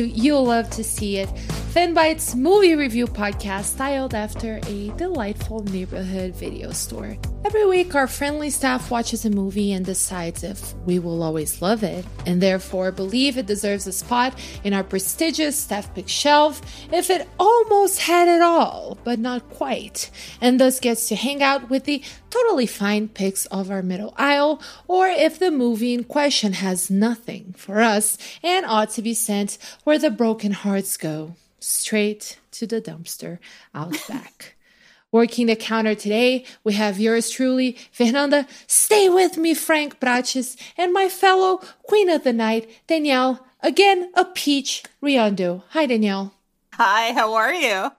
You'll Love to See It, Fanbyte's movie review podcast styled after a delightful neighborhood video store. Every week, our friendly staff watches a movie and decides if we will always love it, and therefore believe it deserves a spot in our prestigious staff pick shelf if it almost had it all, but not quite, and thus gets to hang out with the totally fine picks of our middle aisle, or if the movie in question has nothing for us and ought to be sent where the broken hearts go straight to the dumpster out back. Working the counter today, we have yours truly, Fernanda, stay with me, Frank Prates, and my fellow Queen of the Night, Danielle, again a peach Riendeau. Hi, Danielle. Hi, how are you?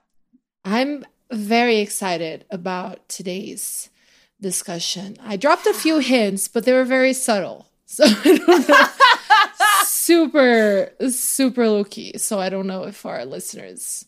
I'm very excited about today's discussion. I dropped a few hints, but they were very subtle. So I don't know. super, super low key. So I don't know if our listeners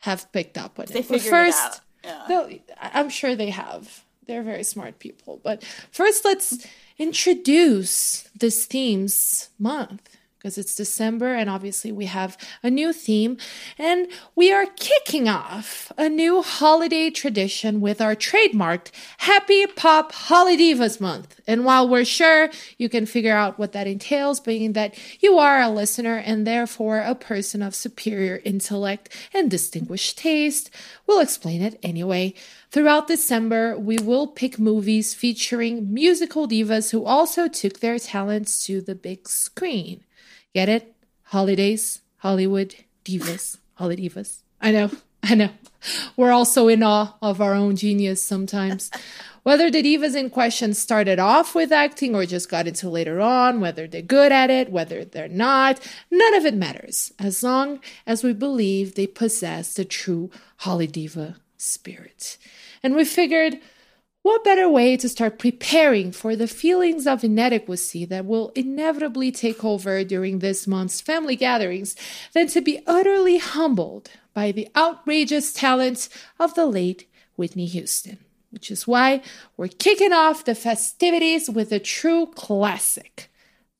have picked up on They it. But figured first, it out. Yeah. I'm sure they have. They're very smart people. But first, let's introduce this themes month because it's December and obviously we have a new theme. And we are kicking off a new holiday tradition with our trademarked Happy Pop Holidivas month. And while we're sure you can figure out what that entails, being that you are a listener and therefore a person of superior intellect and distinguished taste, we'll explain it anyway. Throughout December, we will pick movies featuring musical divas who also took their talents to the big screen. Get it? Holidays, Hollywood, divas, holidivas. I know, I know. We're also in awe of our own genius sometimes. Whether the divas in question started off with acting or just got into later on, whether they're good at it, whether they're not, none of it matters as long as we believe they possess the true holidiva spirit. And we figured what better way to start preparing for the feelings of inadequacy that will inevitably take over during this month's family gatherings than to be utterly humbled by the outrageous talents of the late Whitney Houston? Which is why we're kicking off the festivities with a true classic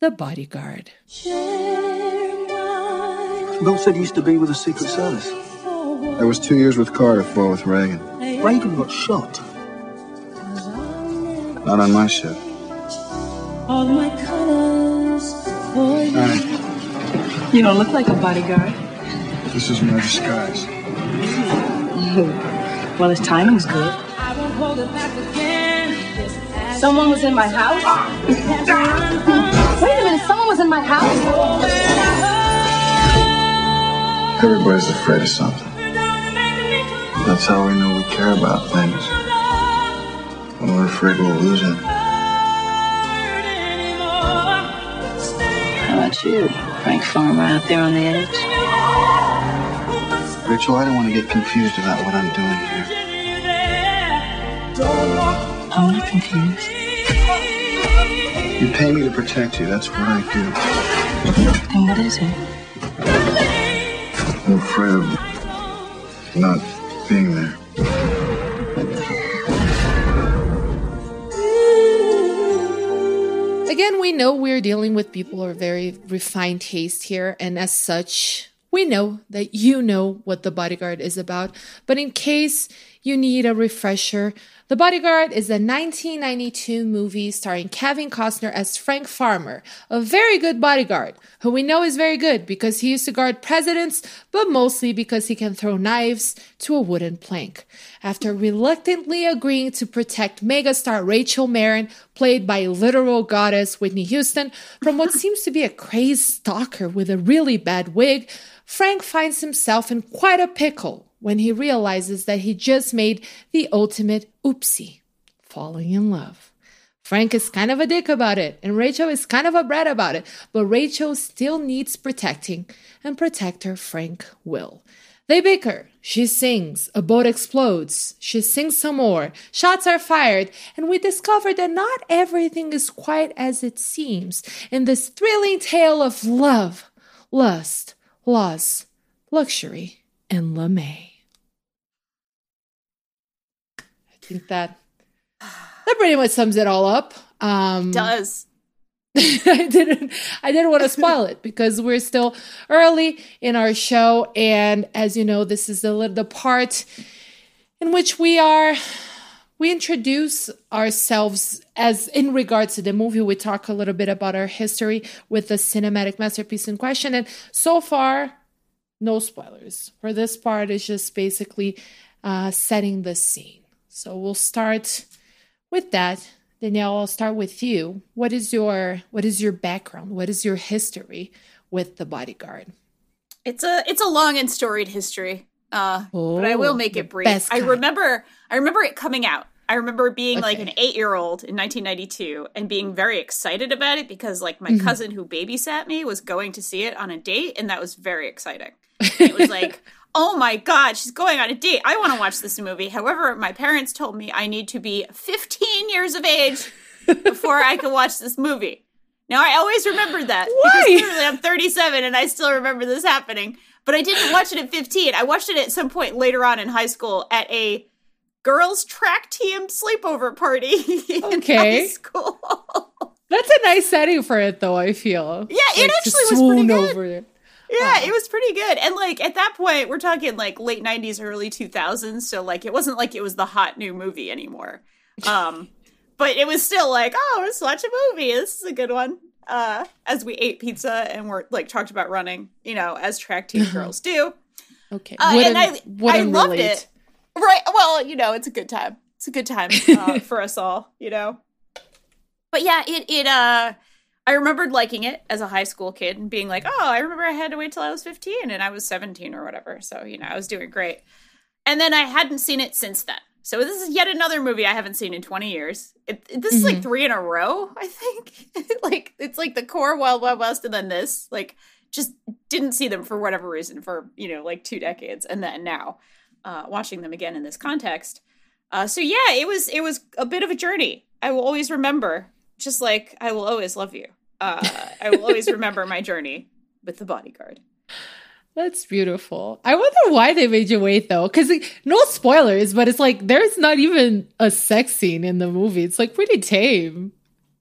The Bodyguard. Bill said he used to be with the Secret Service. I was two years with Carter, four with Reagan. Reagan got shot. Not on my ship. Honey, You don't look like a bodyguard. this is my disguise. Well, his timing's good. Someone was in my house? Wait a minute, someone was in my house? Everybody's afraid of something. That's how we know we care about things. When we're afraid we'll lose it. Eh? How about you, Frank Farmer, out there on the edge? Rachel, I don't want to get confused about what I'm doing here. I'm not confused. You pay me to protect you. That's what I do. Then what is it? I'm afraid of not being there. Again, we know we're dealing with people are very refined taste here, and as such, we know that you know what the bodyguard is about. But in case you need a refresher, The Bodyguard is a 1992 movie starring Kevin Costner as Frank Farmer, a very good bodyguard, who we know is very good because he used to guard presidents, but mostly because he can throw knives to a wooden plank. After reluctantly agreeing to protect megastar Rachel Marron, played by literal goddess Whitney Houston, from what seems to be a crazed stalker with a really bad wig, Frank finds himself in quite a pickle when he realizes that he just made the ultimate oopsie falling in love. Frank is kind of a dick about it, and Rachel is kind of a brat about it, but Rachel still needs protecting, and protector Frank will. They bicker. She sings. A boat explodes. She sings some more. Shots are fired. And we discover that not everything is quite as it seems in this thrilling tale of love, lust, loss, luxury, and LeMay. I think that that pretty much sums it all up. Um, Does. I didn't I didn't want to spoil it because we're still early in our show and as you know this is the the part in which we are we introduce ourselves as in regards to the movie we talk a little bit about our history with the cinematic masterpiece in question and so far no spoilers for this part is just basically uh, setting the scene so we'll start with that Danielle, I'll start with you. What is your what is your background? What is your history with the bodyguard? It's a it's a long and storied history. Uh but I Oh, will make it brief. I remember I remember it coming out. I remember being like an 8-year-old in 1992 and being very excited about it because like Mm-hmm. my cousin who babysat me was going to see it on a date and that was very exciting. it was like Oh my god, she's going on a date. I want to watch this movie. However, my parents told me I need to be 15 years of age before I can watch this movie. Now I always remember that Why? because I'm 37 and I still remember this happening. But I didn't watch it at 15. I watched it at some point later on in high school at a girls track team sleepover party in Okay. high school. That's a nice setting for it though, I feel. Yeah, it to actually was pretty good. over it. Yeah, it was pretty good. And like at that point, we're talking like late 90s, early 2000s. So like it wasn't like it was the hot new movie anymore. Um, but it was still like, oh, let's watch a movie. This is a good one. Uh, as we ate pizza and we're like talked about running, you know, as track team girls do. Okay. Uh, and I, I loved relate. it. Right. Well, you know, it's a good time. It's a good time uh, for us all, you know. But yeah, it it uh I remembered liking it as a high school kid and being like, "Oh, I remember I had to wait till I was 15 and I was 17 or whatever." So, you know, I was doing great. And then I hadn't seen it since then. So this is yet another movie I haven't seen in 20 years. It, it- this is like 3 in a row, I think. like it's like the core Wild Wild West and then this. Like just didn't see them for whatever reason for, you know, like 2 decades and then now uh watching them again in this context. Uh, so yeah, it was it was a bit of a journey. I will always remember, just like I will always love you. Uh, I will always remember my journey with the bodyguard. That's beautiful. I wonder why they made you wait though, because no spoilers, but it's like there's not even a sex scene in the movie. It's like pretty tame.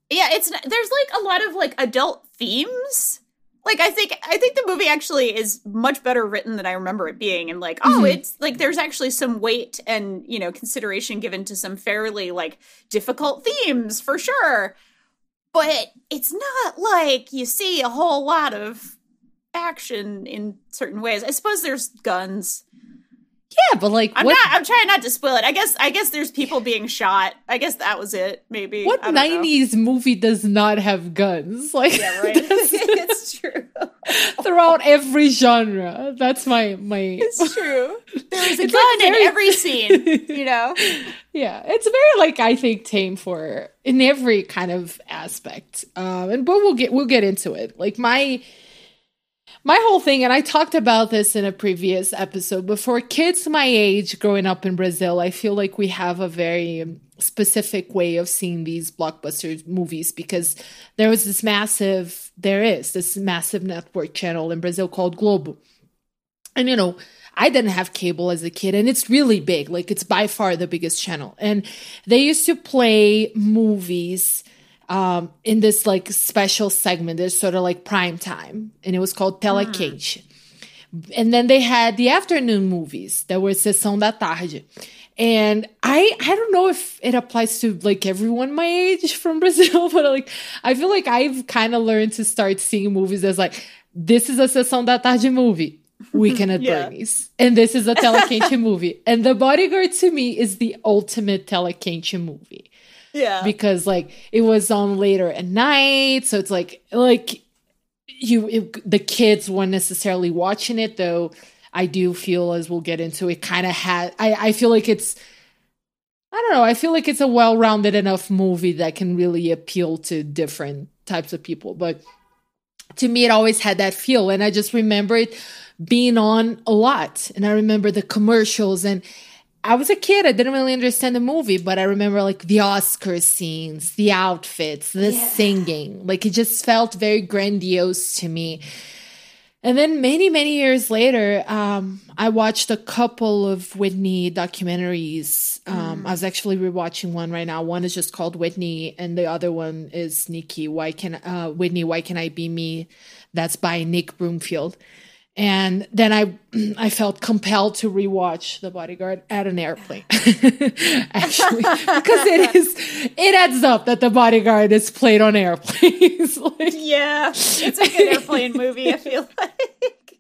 Yeah, it's there's like a lot of like adult themes. Like I think I think the movie actually is much better written than I remember it being, and like oh, it's like there's actually some weight and you know consideration given to some fairly like difficult themes for sure. But it's not like you see a whole lot of action in certain ways. I suppose there's guns. Yeah, but like I'm what not. I'm trying not to spoil it. I guess. I guess there's people being shot. I guess that was it. Maybe. what I don't know. '90s movie does not have guns? Like Yeah, right. it's true. throughout every genre. That's my my. It's true. There was a It's gun like very- in every scene. You know. Yeah, it's very like I think tame for in every kind of aspect. Um, and but we'll get we'll get into it. Like my my whole thing, and I talked about this in a previous episode. But for kids my age growing up in Brazil, I feel like we have a very specific way of seeing these blockbuster movies because there was this massive, there is this massive network channel in Brazil called Globo. And you know, I didn't have cable as a kid, and it's really big. Like it's by far the biggest channel. And they used to play movies um, in this like special segment. There's sort of like prime time, and it was called Tela Quente. And then they had the afternoon movies that were Sessão da Tarde. and I I don't know if it applies to like everyone my age from Brazil, but like I feel like I've kind of learned to start seeing movies as like this is a sessão da tarde movie. Weekend at Yeah. Bernie's. And this is a Tela Quente movie. And The Bodyguard to me is the ultimate Tela Quente movie Yeah. because like it was on later at night so it's like like you it, the kids weren't necessarily watching it though i do feel as we'll get into it kind of had i i feel like it's i don't know i feel like it's a well-rounded enough movie that can really appeal to different types of people but to me it always had that feel and i just remember it being on a lot and i remember the commercials and I was a kid. I didn't really understand the movie, but I remember like the Oscar scenes, the outfits, the singing. Like it just felt very grandiose to me. And then many, many years later, um, I watched a couple of Whitney documentaries. Um, I was actually rewatching one right now. One is just called Whitney, and the other one is Nikki. Why can uh, Whitney? Why can I be me? That's by Nick Broomfield. And then I I felt compelled to rewatch The Bodyguard at an airplane. Actually, because it is it adds up that The Bodyguard is played on airplanes. Like, yeah. It's a good airplane movie, I feel like.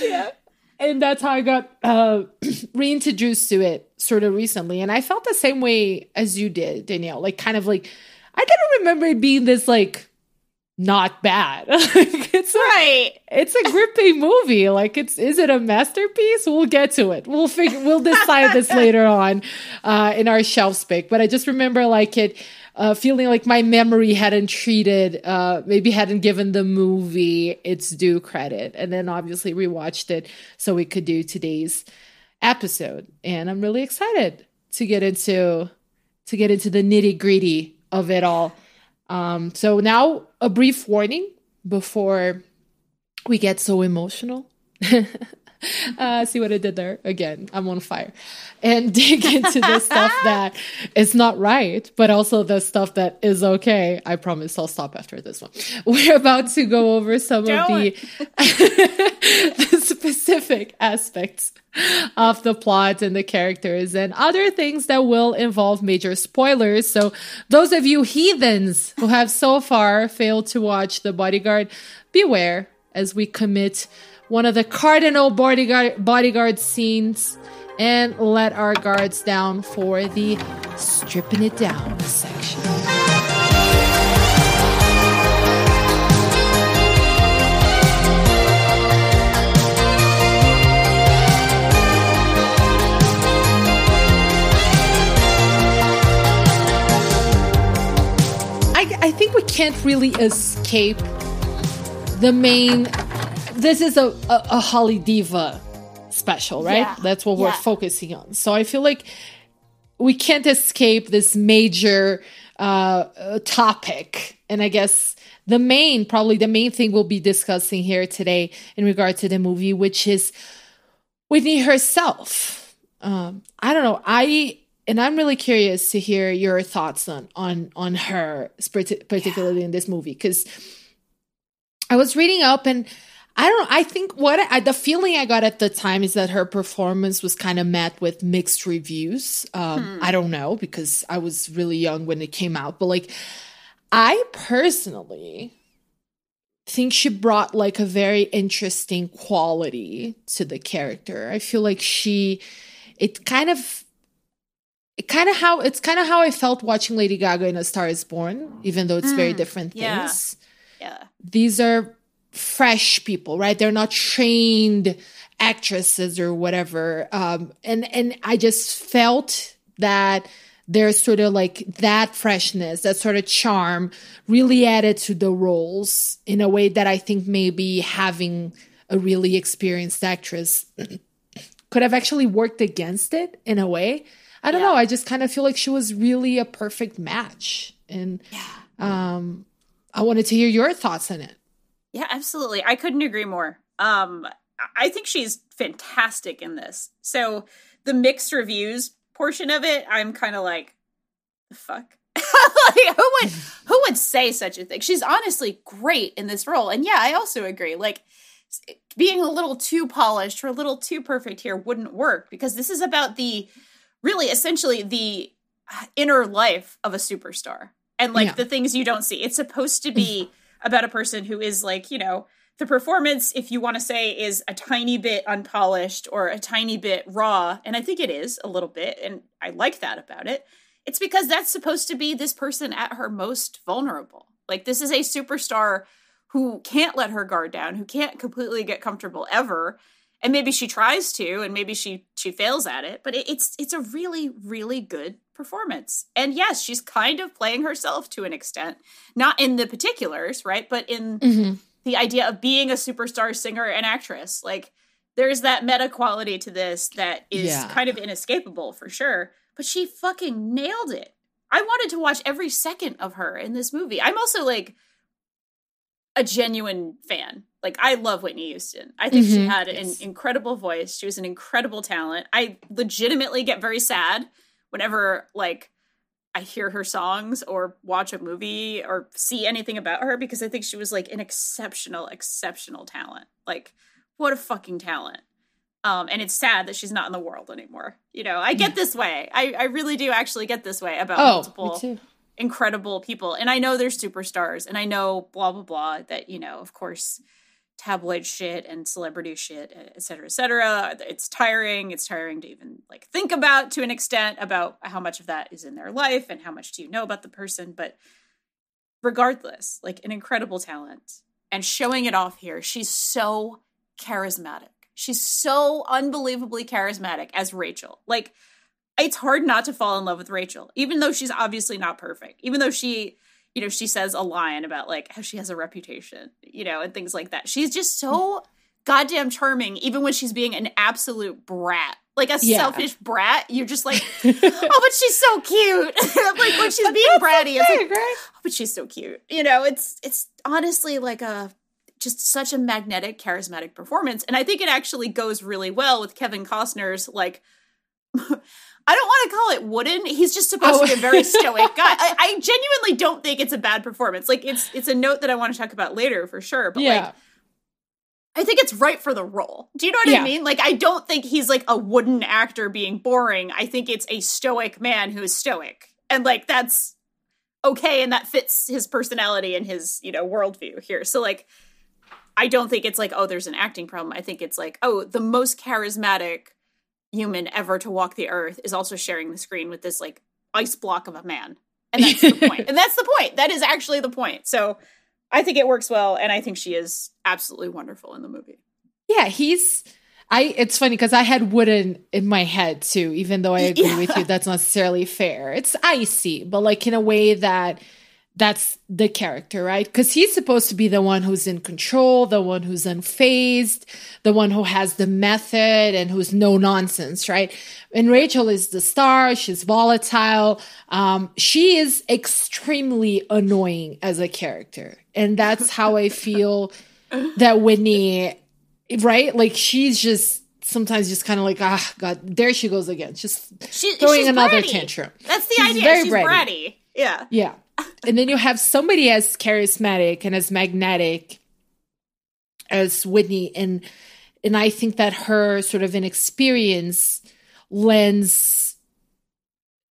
yeah. and that's how I got uh, reintroduced to it sort of recently. And I felt the same way as you did, Danielle. Like, kind of like, I didn't remember it being this like not bad. like, it's a, Right. it's a gripping movie. Like, it's is it a masterpiece? We'll get to it. We'll figure. We'll decide this later on uh, in our shelf pick. But I just remember like it. Uh, feeling like my memory hadn't treated, uh, maybe hadn't given the movie its due credit, and then obviously rewatched it so we could do today's episode. And I'm really excited to get into to get into the nitty gritty of it all. Um, so now a brief warning before we get so emotional. uh, see what I did there? Again, I'm on fire. And dig into the stuff that is not right, but also the stuff that is okay. I promise I'll stop after this one. We're about to go over some of the, the specific aspects of the plot and the characters and other things that will involve major spoilers. So, those of you heathens who have so far failed to watch The Bodyguard, beware as we commit one of the cardinal bodyguard bodyguard scenes and let our guards down for the stripping it down section. I, I think we can't really escape the main. This is a, a, a Holidiva special, right? Yeah. That's what we're Yeah. focusing on. So I feel like we can't escape this major uh, topic. And I guess the main, probably the main thing we'll be discussing here today in regard to the movie, which is Whitney herself. Um, I don't know. I and I'm really curious to hear your thoughts on on on her, parti- particularly in this movie, because I was reading up and I don't. I think what I, the feeling I got at the time is that her performance was kind of met with mixed reviews. Um, I don't know because I was really young when it came out, but like I personally think she brought like a very interesting quality to the character. I feel like she it kind of it kind of how it's kind of how I felt watching Lady Gaga in A Star Is Born, even though it's very different yeah. things. Yeah. These are fresh people, right? They're not trained actresses or whatever. Um, and and I just felt that there's sort of like that freshness, that sort of charm really added to the roles in a way that I think maybe having a really experienced actress could have actually worked against it in a way. I don't Yeah. know. I just kind of feel like she was really a perfect match. And yeah. um, I wanted to hear your thoughts on it. Yeah, absolutely. I couldn't agree more. Um, I think she's fantastic in this. So the mixed reviews portion of it, I'm kind of like, fuck. like, who would who would say such a thing? She's honestly great in this role, and yeah, I also agree. Like being a little too polished or a little too perfect here wouldn't work because this is about the really essentially the inner life of a superstar and like Yeah. the things you don't see. It's supposed to be about a person who is like, you know, the performance, if you want to say, is a tiny bit unpolished or a tiny bit raw. And I think it is a little bit. And I like that about it. It's because that's supposed to be this person at her most vulnerable. Like, this is a superstar who can't let her guard down, who can't completely get comfortable ever. And maybe she tries to, and maybe she she fails at it. But it, it's it's a really really good performance. And yes, she's kind of playing herself to an extent, not in the particulars, right? But in Mhm. the idea of being a superstar singer and actress. Like there's that meta quality to this that is Yeah. kind of inescapable for sure. But she fucking nailed it. I wanted to watch every second of her in this movie. I'm also like a genuine fan. Like I love Whitney Houston. I think she Mhm. had Yes. an incredible voice. She was an incredible talent. I legitimately get very sad whenever like I hear her songs or watch a movie or see anything about her because I think she was like an exceptional, exceptional talent. Like, what a fucking talent. Um, and it's sad that she's not in the world anymore. You know, I get this way. I, I really do actually get this way about Oh, multiple incredible people. And I know they're superstars and I know blah blah blah that, you know, of course, tabloid shit and celebrity shit, et cetera, et cetera. It's tiring. It's tiring to even like think about to an extent about how much of that is in their life and how much do you know about the person. But regardless, like an incredible talent and showing it off here. She's so charismatic. She's so unbelievably charismatic as Rachel. Like, it's hard not to fall in love with Rachel, even though she's obviously not perfect. Even though she, you know, she says a line about like how she has a reputation, you know, and things like that. She's just so goddamn charming, even when she's being an absolute brat. Like a Yeah. selfish brat, you're just like, oh, but she's so cute. like when she's being bratty, it's like, right? "Oh, but she's so cute. You know, it's it's honestly like a just such a magnetic, charismatic performance, and I think it actually goes really well with Kevin Costner's like. I don't want to call it wooden. He's just supposed Oh. to be a very oh. stoic guy. I, I genuinely don't think it's a bad performance. Like it's it's a note that I want to talk about later for sure. But Yeah. like I think it's right for the role. Do you know what Yeah. I mean? Like I don't think he's like a wooden actor being boring. I think it's a stoic man who is stoic. And like that's okay and that fits his personality and his, you know, worldview here. So like I don't think it's like, oh, there's an acting problem. I think it's like, oh, the most charismatic human ever to walk the earth is also sharing the screen with this like ice block of a man. And that's the point. And that's the point. That is actually the point. So I think it works well, and I think she is absolutely wonderful in the movie. Yeah, he's. I. It's funny because I had wooden in my head too. Even though I agree Yeah. with you, that's not necessarily fair. It's icy, but like in a way that that's the character, right? Because he's supposed to be the one who's in control, the one who's unfazed, the one who has the method and who's no nonsense, right? And Rachel is the star. She's volatile. Um, she is extremely annoying as a character, and that's how I feel that Whitney, right? Like she's just sometimes just kind of like, ah, God, there she goes again, just She, throwing another bratty. tantrum. That's the She's idea. very she's bratty. bratty. Yeah. Yeah. And then you have somebody as charismatic and as magnetic as Whitney. And and I think that her sort of inexperience lends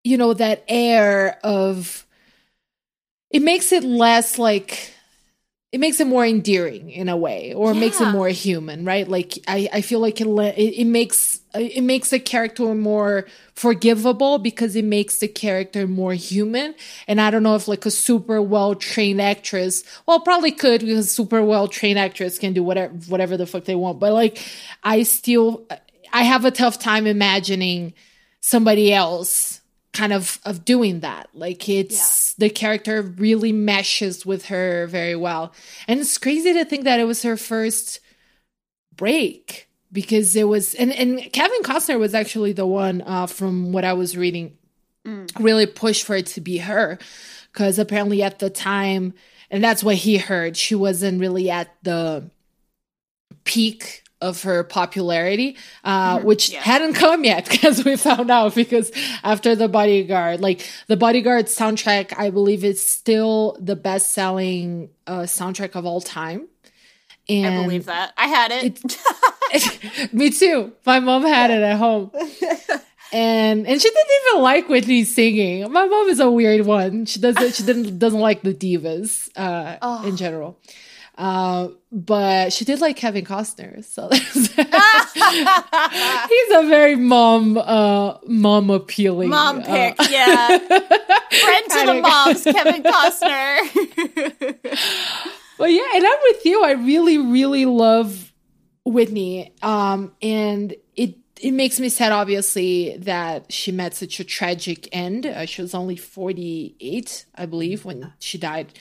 you know that air of it makes it less like it makes it more endearing in a way or makes it more human right? Like i i feel like it le- it, it makes it makes the character more forgivable because it makes the character more human. And i don't know if like a super well trained actress well probably could because super well trained actress can do whatever whatever the fuck they want. But like i still i have a tough time imagining somebody else kind of of doing that. Like it's the character really meshes with her very well. And it's crazy to think that it was her first break because it was and and Kevin Costner was actually the one uh from what I was reading really pushed for it to be her. Because apparently at the time and that's what he heard she wasn't really at the peak of her popularity uh which yeah. hadn't come yet as we found out because after the bodyguard like the bodyguard soundtrack i believe is still the best selling uh soundtrack of all time and I believe that. I had it. Me too. My mom had it at home. and and she didn't even like Whitney singing. My mom is a weird one. She doesn't she didn't doesn't like the divas uh, Oh. in general. Uh, but she did like Kevin Costner, so he's a very mom uh mom appealing Mom uh, pick, yeah. Friend to the moms, Kevin Costner. But yeah, and I'm with you. I really, really love Whitney. Um, and it it makes me sad, obviously, that she met such a tragic end. Uh, she was only 48, I believe, when she died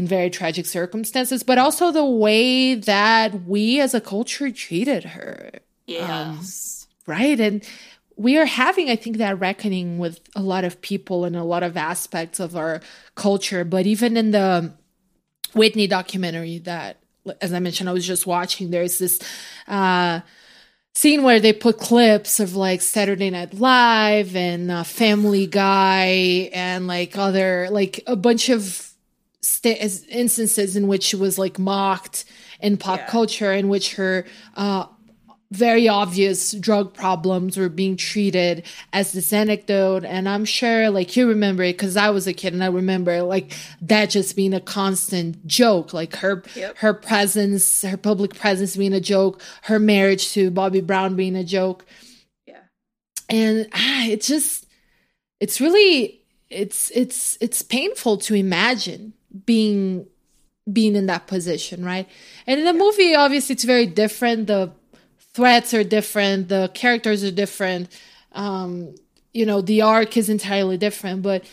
in very tragic circumstances. But also the way that we as a culture treated her yes. right and we are having i think that reckoning with a lot of people and a lot of aspects of our culture but even in the whitney documentary that as i mentioned i was just watching there's this uh scene where they put clips of like saturday night live and uh, family guy and like other like a bunch of as- instances in which she was like mocked in pop Yeah. culture in which her uh very obvious drug problems were being treated as this anecdote and i'm sure like you remember it because i was a kid and i remember like that just being a constant joke like her Yep. her presence her public presence being a joke her marriage to bobby brown being a joke Yeah. and ah, it's just it's really it's it's it's painful to imagine being being in that position right? And in the movie obviously it's very different. The threats are different. The characters are different. Um you know the arc is entirely different. But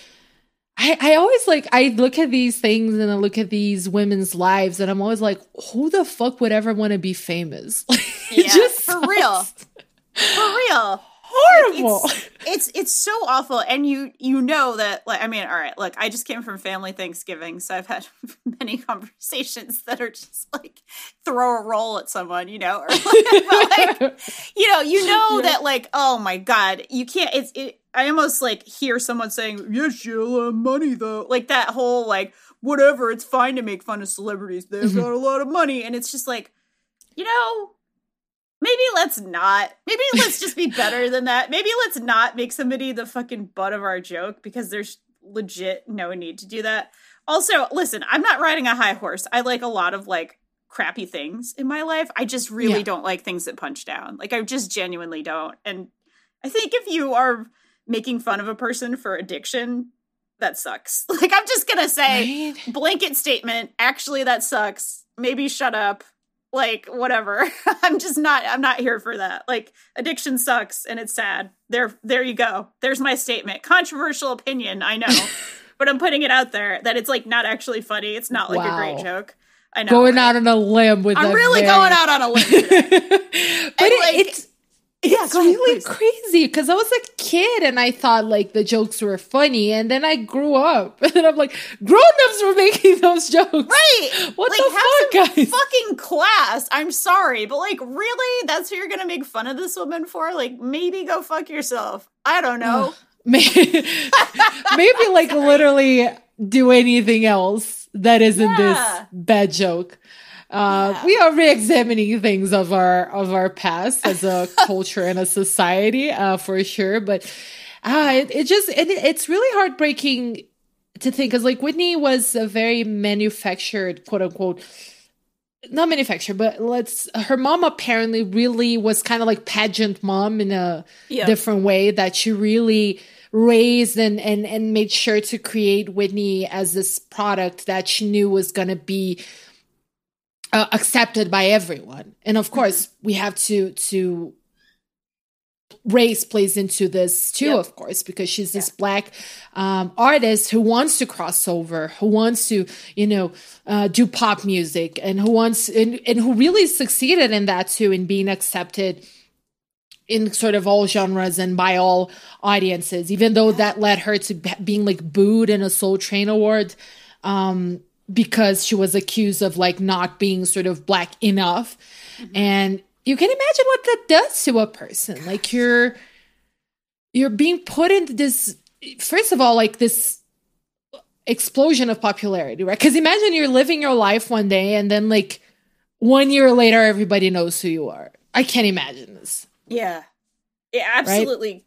I, I always like I look at these things and I look at these women's lives and I'm always like, who the fuck would ever want to be famous? Yeah, just for real. For real. Horrible. It's, it's it's so awful, and you you know that like I mean, all right, look, I just came from family Thanksgiving, so I've had many conversations that are just like throw a roll at someone, you know, or like, like you know, you know that like oh my god, you can't. It's it. I almost like hear someone saying, "Yes, a money though," like that whole like whatever. It's fine to make fun of celebrities; they've mm-hmm. got a lot of money, and it's just like, you know, maybe let's not. Maybe let's just be better than that. Maybe let's not make somebody the fucking butt of our joke because there's legit no need to do that. Also, listen, I'm not riding a high horse. I like a lot of like crappy things in my life. I just really Yeah. don't like things that punch down. Like I just genuinely don't. And I think if you are making fun of a person for addiction, that sucks. Like I'm just going to say Right? blanket statement, actually that sucks. Maybe shut up. Like whatever. I'm just not I'm not here for that. Like addiction sucks and it's sad. There there you go. There's my statement. Controversial opinion, I know. but I'm putting it out there that it's like not actually funny. It's not like a great joke. I know. Going right? out on a limb with that. I'm really very- going out on a limb but it, like, it's yeah, it's ahead, really please. crazy because I was a kid and I thought like the jokes were funny, and then I grew up and I'm like, grown-ups were making those jokes, Right. What like, the have fuck, some guys? fucking class. I'm sorry, but like, really? That's who you're gonna make fun of this woman for? Like, maybe go fuck yourself. I don't know. Maybe, maybe like literally do anything else that isn't Yeah. this bad joke. Uh, Yeah. We are re-examining things of our of our past as a culture and a society, uh, for sure. But uh, it, it just it, it's really heartbreaking to think because like Whitney was a very manufactured, quote unquote, not manufactured, but let's. Her mom apparently really was kind of like pageant mom in a different way that she really raised and and and made sure to create Whitney as this product that she knew was going to be uh, accepted by everyone. And of course, we have to to race plays into this too Yep. of course because she's this black um, artist who wants to cross over who wants to you know uh, do pop music and who wants and, and who really succeeded in that too in being accepted in sort of all genres and by all audiences even though that led her to being like booed in a soul train award um because she was accused of like not being sort of black enough. Mm-hmm. And you can imagine what that does to a person. Like you're you're being put into this first of all like this explosion of popularity right? Because imagine you're living your life one day and then like one year later everybody knows who you are. I can't imagine this. Yeah. Yeah, absolutely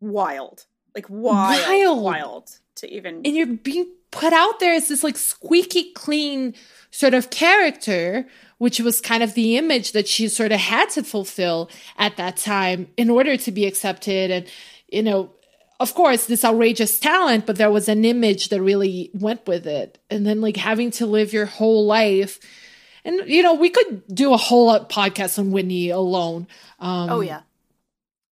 wild. Like wild, Wild. wild, to even and you're being put out there as this like squeaky clean sort of character which was kind of the image that she sort of had to fulfill at that time in order to be accepted. And you know of course this outrageous talent but there was an image that really went with it. And then like having to live your whole life. And you know we could do a whole podcast on whitney alone. Um Oh yeah.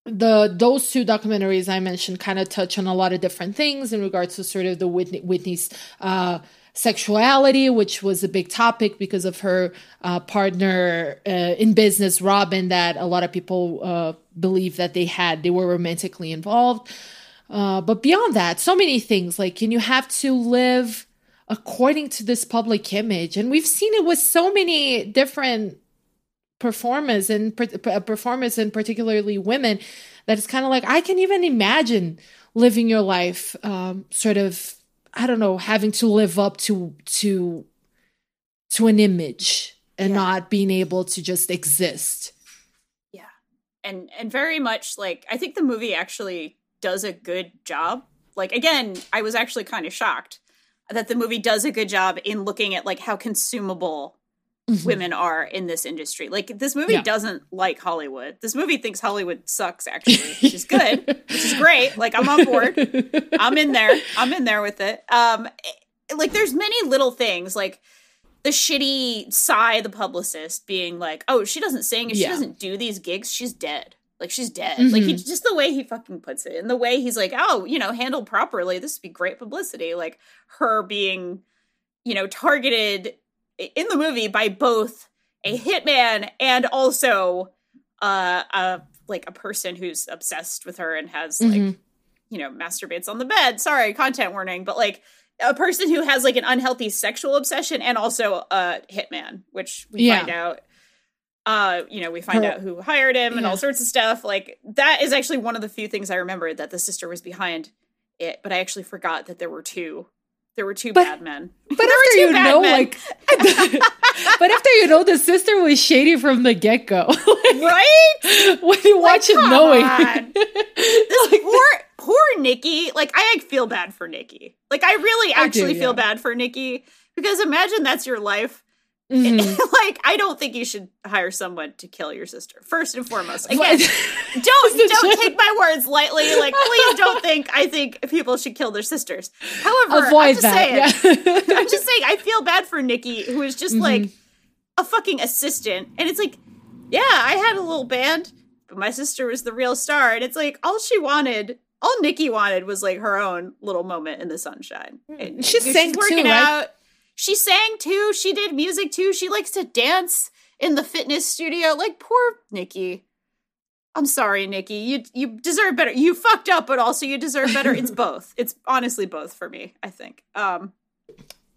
The those two documentaries I mentioned kind of touch on a lot of different things in regards to sort of the Whitney, Whitney's uh, sexuality, which was a big topic because of her uh, partner uh, in business, Robin, that a lot of people uh, believe that they had they were romantically involved. Uh, but beyond that, so many things like, and you have to live according to this public image, and we've seen it with so many different performers and per- performers and particularly women that it's kind of like i can even imagine living your life um, sort of i don't know having to live up to to to an image and Yeah. not being able to just exist Yeah. And and very much like I think the movie actually does a good job. Like again, I was actually kind of shocked that the movie does a good job in looking at like how consumable women are in this industry. Like this movie Yeah. doesn't like Hollywood. This movie thinks Hollywood sucks actually, which is good. which is great. Like I'm on board. I'm in there. I'm in there with it. Um like there's many little things like the shitty Sy, the publicist, being like, "Oh, she doesn't sing. If she doesn't do these gigs, she's dead. Like she's dead. Like he just the way he fucking puts it, and the way he's like, "Oh, you know, handled properly, this would be great publicity." Like her being, you know, targeted in the movie by both a hitman and also uh, a like a person who's obsessed with her and has like Mhm. you know masturbates on the bed sorry content warning but like a person who has like an unhealthy sexual obsession and also a hitman which we Yeah. find out uh you know we find Her- out who hired him and Yeah. all sorts of stuff like that is actually one of the few things i remembered that the sister was behind it but i actually forgot that there were two there were two But- bad men but after you know men. like but after you know the sister was shady from the get-go right when you watch it knowing this poor poor Nikki. Like I feel bad for Nikki. Like I really I do, actually feel yeah. bad for Nikki because imagine that's your life. Mhm. like I don't think you should hire someone to kill your sister. First and foremost. Again, don't don't take my words lightly. Like please don't think I think people should kill their sisters. However, I'm just that saying yeah I'm just saying I feel bad for Nikki who is just Mm-hmm. like a fucking assistant. And it's like, yeah, I had a little band, but my sister was the real star. And it's like all she wanted, all Nikki wanted was like her own little moment in the sunshine. And Mm, She she's sang too, working right? out. She sang too. She did music too. She likes to dance in the fitness studio. Like poor Nikki. I'm sorry, Nikki. You you deserve better. You fucked up, but also you deserve better. It's both. It's honestly both for me. I think. Um,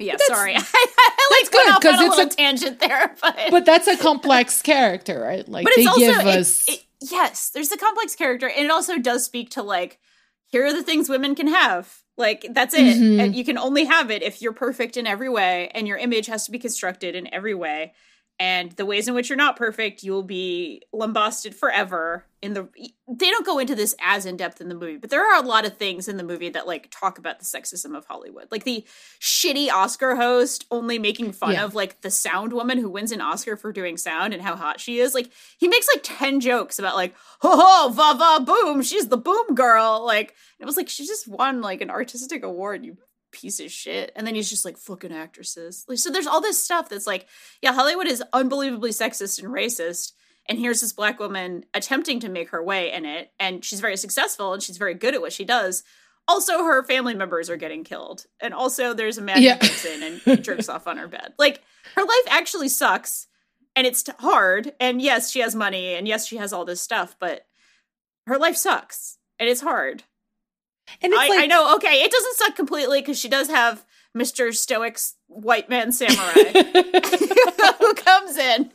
yeah. That's- sorry. I, I like that's good, went off 'cause a it's a- tangent there, but but that's a complex character right like but they it's also give us it- yes. There's a complex character, and it also does speak to like here are the things women can have. Like that's it. Mhm. And you can only have it if you're perfect in every way, and your image has to be constructed in every way. And the ways in which you're not perfect, you'll be lambasted forever. In the they don't go into this as in depth in the movie, but there are a lot of things in the movie that like talk about the sexism of Hollywood, like the shitty Oscar host only making fun Yeah. of like the sound woman who wins an Oscar for doing sound and how hot she is. Like he makes like ten jokes about like ho ho va va boom, she's the boom girl. Like it was like she just won like an artistic award. You piece of shit. And then he's just like fucking actresses. Like so there's all this stuff that's like, yeah, Hollywood is unbelievably sexist and racist. And here's this black woman attempting to make her way in it, and she's very successful and she's very good at what she does. Also, her family members are getting killed, and also there's a man Yeah. who comes in and jerks off on her bed. Like her life actually sucks, and it's hard. And yes, she has money, and yes, she has all this stuff, but her life sucks, and it's hard. And it's I, like I know. Okay, it doesn't suck completely because she does have Mister Stoic's white man samurai who comes in.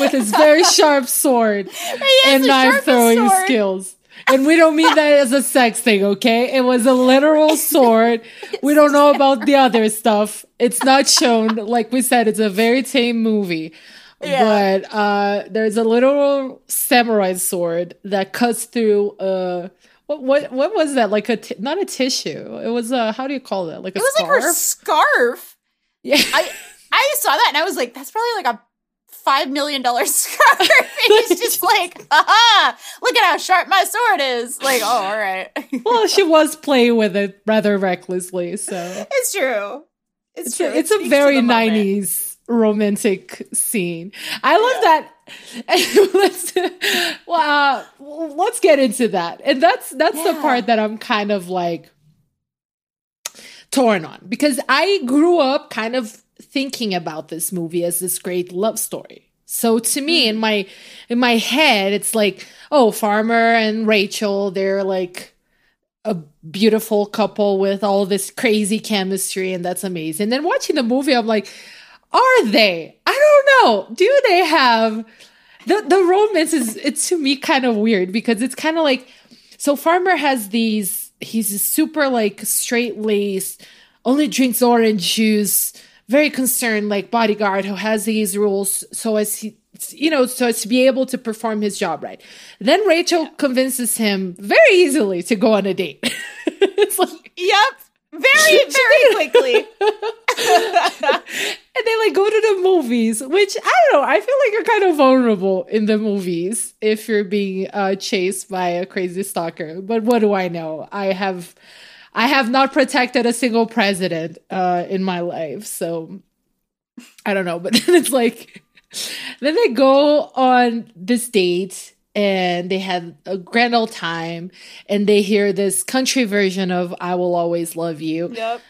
with his very sharp sword and knife throwing sword. skills. And we don't mean that as a sex thing, okay? It was a literal sword. We don't know about the other stuff. It's not shown. Like we said, it's a very tame movie. Yeah. But uh, there's a literal samurai sword that cuts through uh, what what what was that? Like a t- not a tissue. It was a how do you call that? Like a It was scarf? like her scarf. yeah. I I saw that and I was like, that's probably like a five million dollar scarf. and he's just like, aha, look at how sharp my sword is. Like, oh, all right. well, she was playing with it rather recklessly, so it's true. It's, it's true. a, It it's a very 90s romantic scene. I love that. let's well, uh, let's get into that. And that's that's the part that I'm kind of like torn on because I grew up kind of thinking about this movie as this great love story. So to me in my in my head it's like oh Farmer and Rachel they're like a beautiful couple with all this crazy chemistry and that's amazing. And Then watching the movie I'm like are they? I don't know. Do they have the the romance is it's to me kind of weird because it's kind of like so Farmer has these he's a super like straight laced, only drinks orange juice, very concerned like bodyguard who has these rules so as he you know so as to be able to perform his job right. Then Rachel convinces him very easily to go on a date. it's like Yep. Very, very quickly. and they like go to the movies, which I don't know. I feel like you're kind of vulnerable in the movies if you're being uh, chased by a crazy stalker. But what do I know? I have, I have not protected a single president uh, in my life, so I don't know. But then it's like, then they go on this date and they had a grand old time and they hear this country version of I Will Always Love You Yep.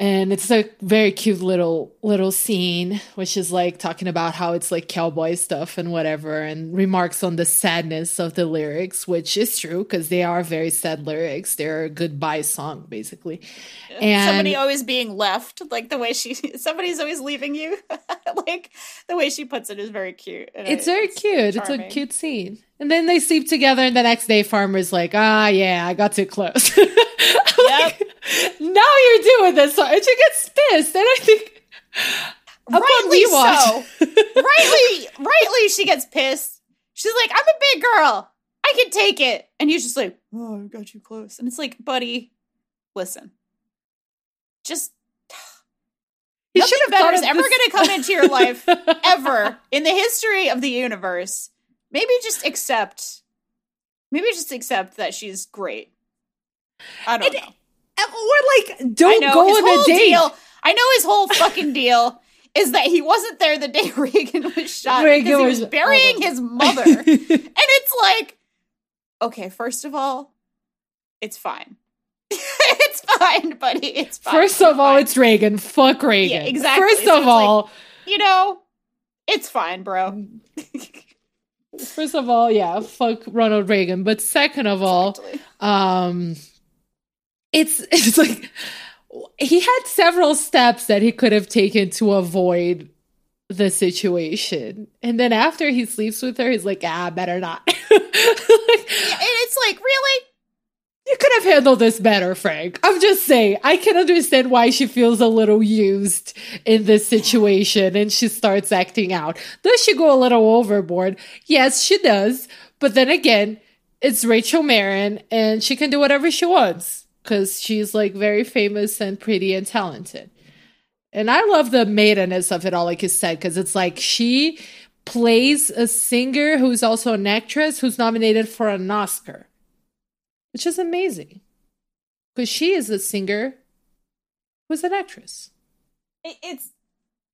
And it's a very cute little little scene which is like talking about how it's like cowboy stuff and whatever and remarks on the sadness of the lyrics which is true because they are very sad lyrics. They're a goodbye song basically. And somebody always being left, like the way she, somebody's always leaving you. like the way she puts it is very cute. it's I- very cute. It's a cute scene. And then they sleep together and the next day farmer's like ah yeah i got too close Like, now you're doing this and she gets pissed and i think rightly so. rightly, rightly, she gets pissed. She's like, "I'm a big girl. I can take it." And he's just like, "Oh, I got you close." And it's like, buddy, listen, just He nothing should have better is ever going to come into your life ever in the history of the universe. Maybe just accept. Maybe just accept that she's great. I don't know. Or like, don't know go on whole a date. deal. I know his whole fucking deal is that he wasn't there the day Reagan was shot Reagan because he was was- burying oh. his mother. and it's like, okay, first of all, it's fine. it's fine, buddy. It's fine. First of all, fine. it's Reagan. Fuck Reagan. Yeah, exactly. First So of it's like- all, you know, it's fine, bro. first of all, yeah, fuck Ronald Reagan. But second of all, Exactly. um, it's it's like he had several steps that he could have taken to avoid the situation, and then after he sleeps with her, he's like, ah, better not. Like, And it's like, really? You could have handled this better, Frank. I'm just saying, I can understand why she feels a little used in this situation and she starts acting out. Does she go a little overboard? Yes, she does. But then again, it's Rachel Marron and she can do whatever she wants because she's like very famous and pretty and talented. And I love the maidenness of it all, like you said, because it's like she plays a singer who's also an actress who's nominated for an Oscar which is amazing because she is a singer who's an actress. It's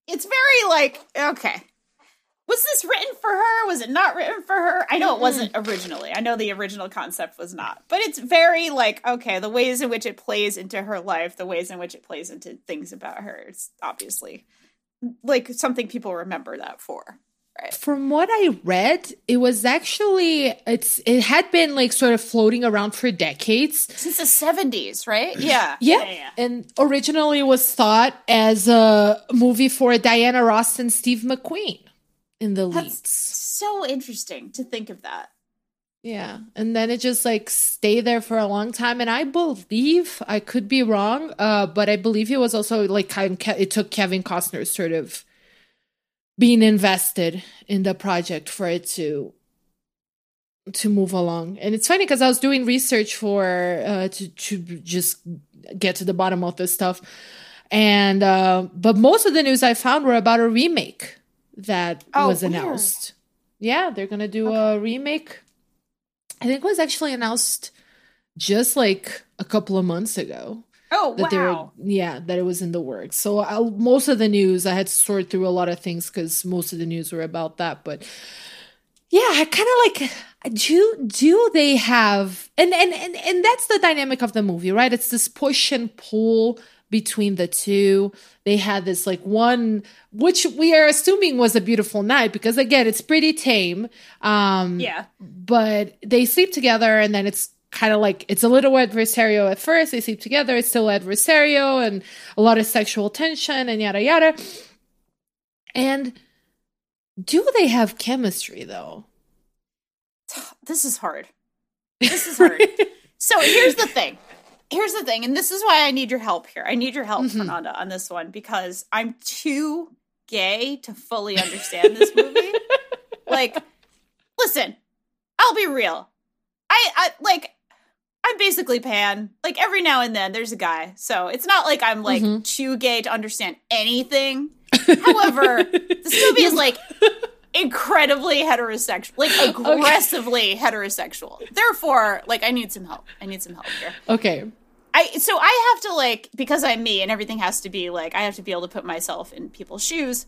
it's very like okay. Was this written for her? Was it not written for her? I know it wasn't originally. I know the original concept was not. But it's very like okay, the ways in which it plays into her life, the ways in which it plays into things about her. It's obviously like something people remember that for. Right. From what I read, it was actually it's it had been like sort of floating around for decades. Since the 70s, right? Yeah. Yeah. And originally it was thought as a movie for Diana Ross and Steve McQueen in the That's so interesting to think of that. Yeah. And then it just like stayed there for a long time. And I believe, I could be wrong, uh, but I believe it was also like kind of, it took Kevin Costner sort of being invested in the project for it to to move along. And it's funny because I was doing research for uh, to to just get to the bottom of this stuff, and uh, but most of the news I found were about a remake that Oh, was weird. announced. Yeah, they're gonna do a remake. I think it was actually announced just like a couple of months ago Oh that they were wow. yeah that it was in the works so I, most of the news i had to sort through a lot of things because most of the news were about that but yeah i kind of like do do they have and, and and and that's the dynamic of the movie right it's this push and pull between the two they had this like one which we are assuming was a beautiful night because again it's pretty tame um Yeah. but they sleep together and then it's kind of like it's a little adversarial at first they sleep together it's still adversarial and a lot of sexual tension and yada yada and do they have chemistry though This is hard. This is hard. so here's the thing. Here's the thing, and this is why I need your help here. I need your help, Mhm. Fernanda, on this one because I'm too gay to fully understand this movie. like, listen, I'll be real. I, I like I'm basically pan. Like every now and then there's a guy. So it's not like I'm like Mhm. too gay to understand anything. However, this movie is like incredibly heterosexual, like aggressively heterosexual. Therefore, like I need some help. I need some help here. okay I so I have to like because I'm me and everything has to be like I have to be able to put myself in people's shoes.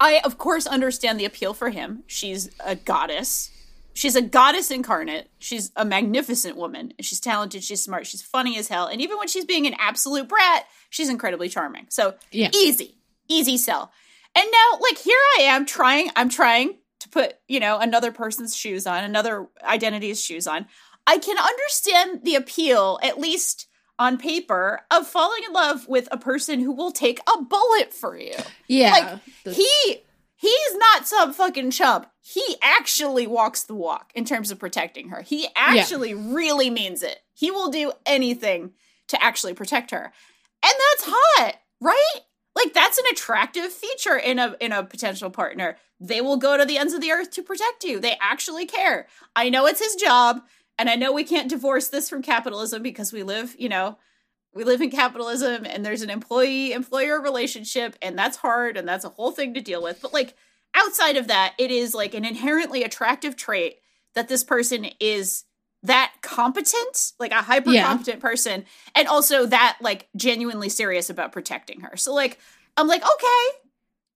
I of course understand the appeal for him. She's a goddess. She's a goddess incarnate. She's a magnificent woman. She's talented, she's smart, she's funny as hell. And even when she's being an absolute brat, she's incredibly charming. So Yeah. easy. Easy sell. And now like here I am trying I'm trying to put, you know, another person's shoes on, another identity's shoes on. I can understand the appeal, at least on paper, of falling in love with a person who will take a bullet for you. yeah Like he he's not some fucking chump. He actually walks the walk in terms of protecting her. He actually really means it. He will do anything to actually protect her. And that's hot, right? Like that's an attractive feature in a in a potential partner. They will go to the ends of the earth to protect you. They actually care. I know it's his job, and I know we can't divorce this from capitalism because we live, you know, we live in capitalism and there's an employee employer relationship and that's hard and that's a whole thing to deal with but like outside of that it is like an inherently attractive trait that this person is that competent like a hyper Yeah. competent person and also that like genuinely serious about protecting her so like i'm like okay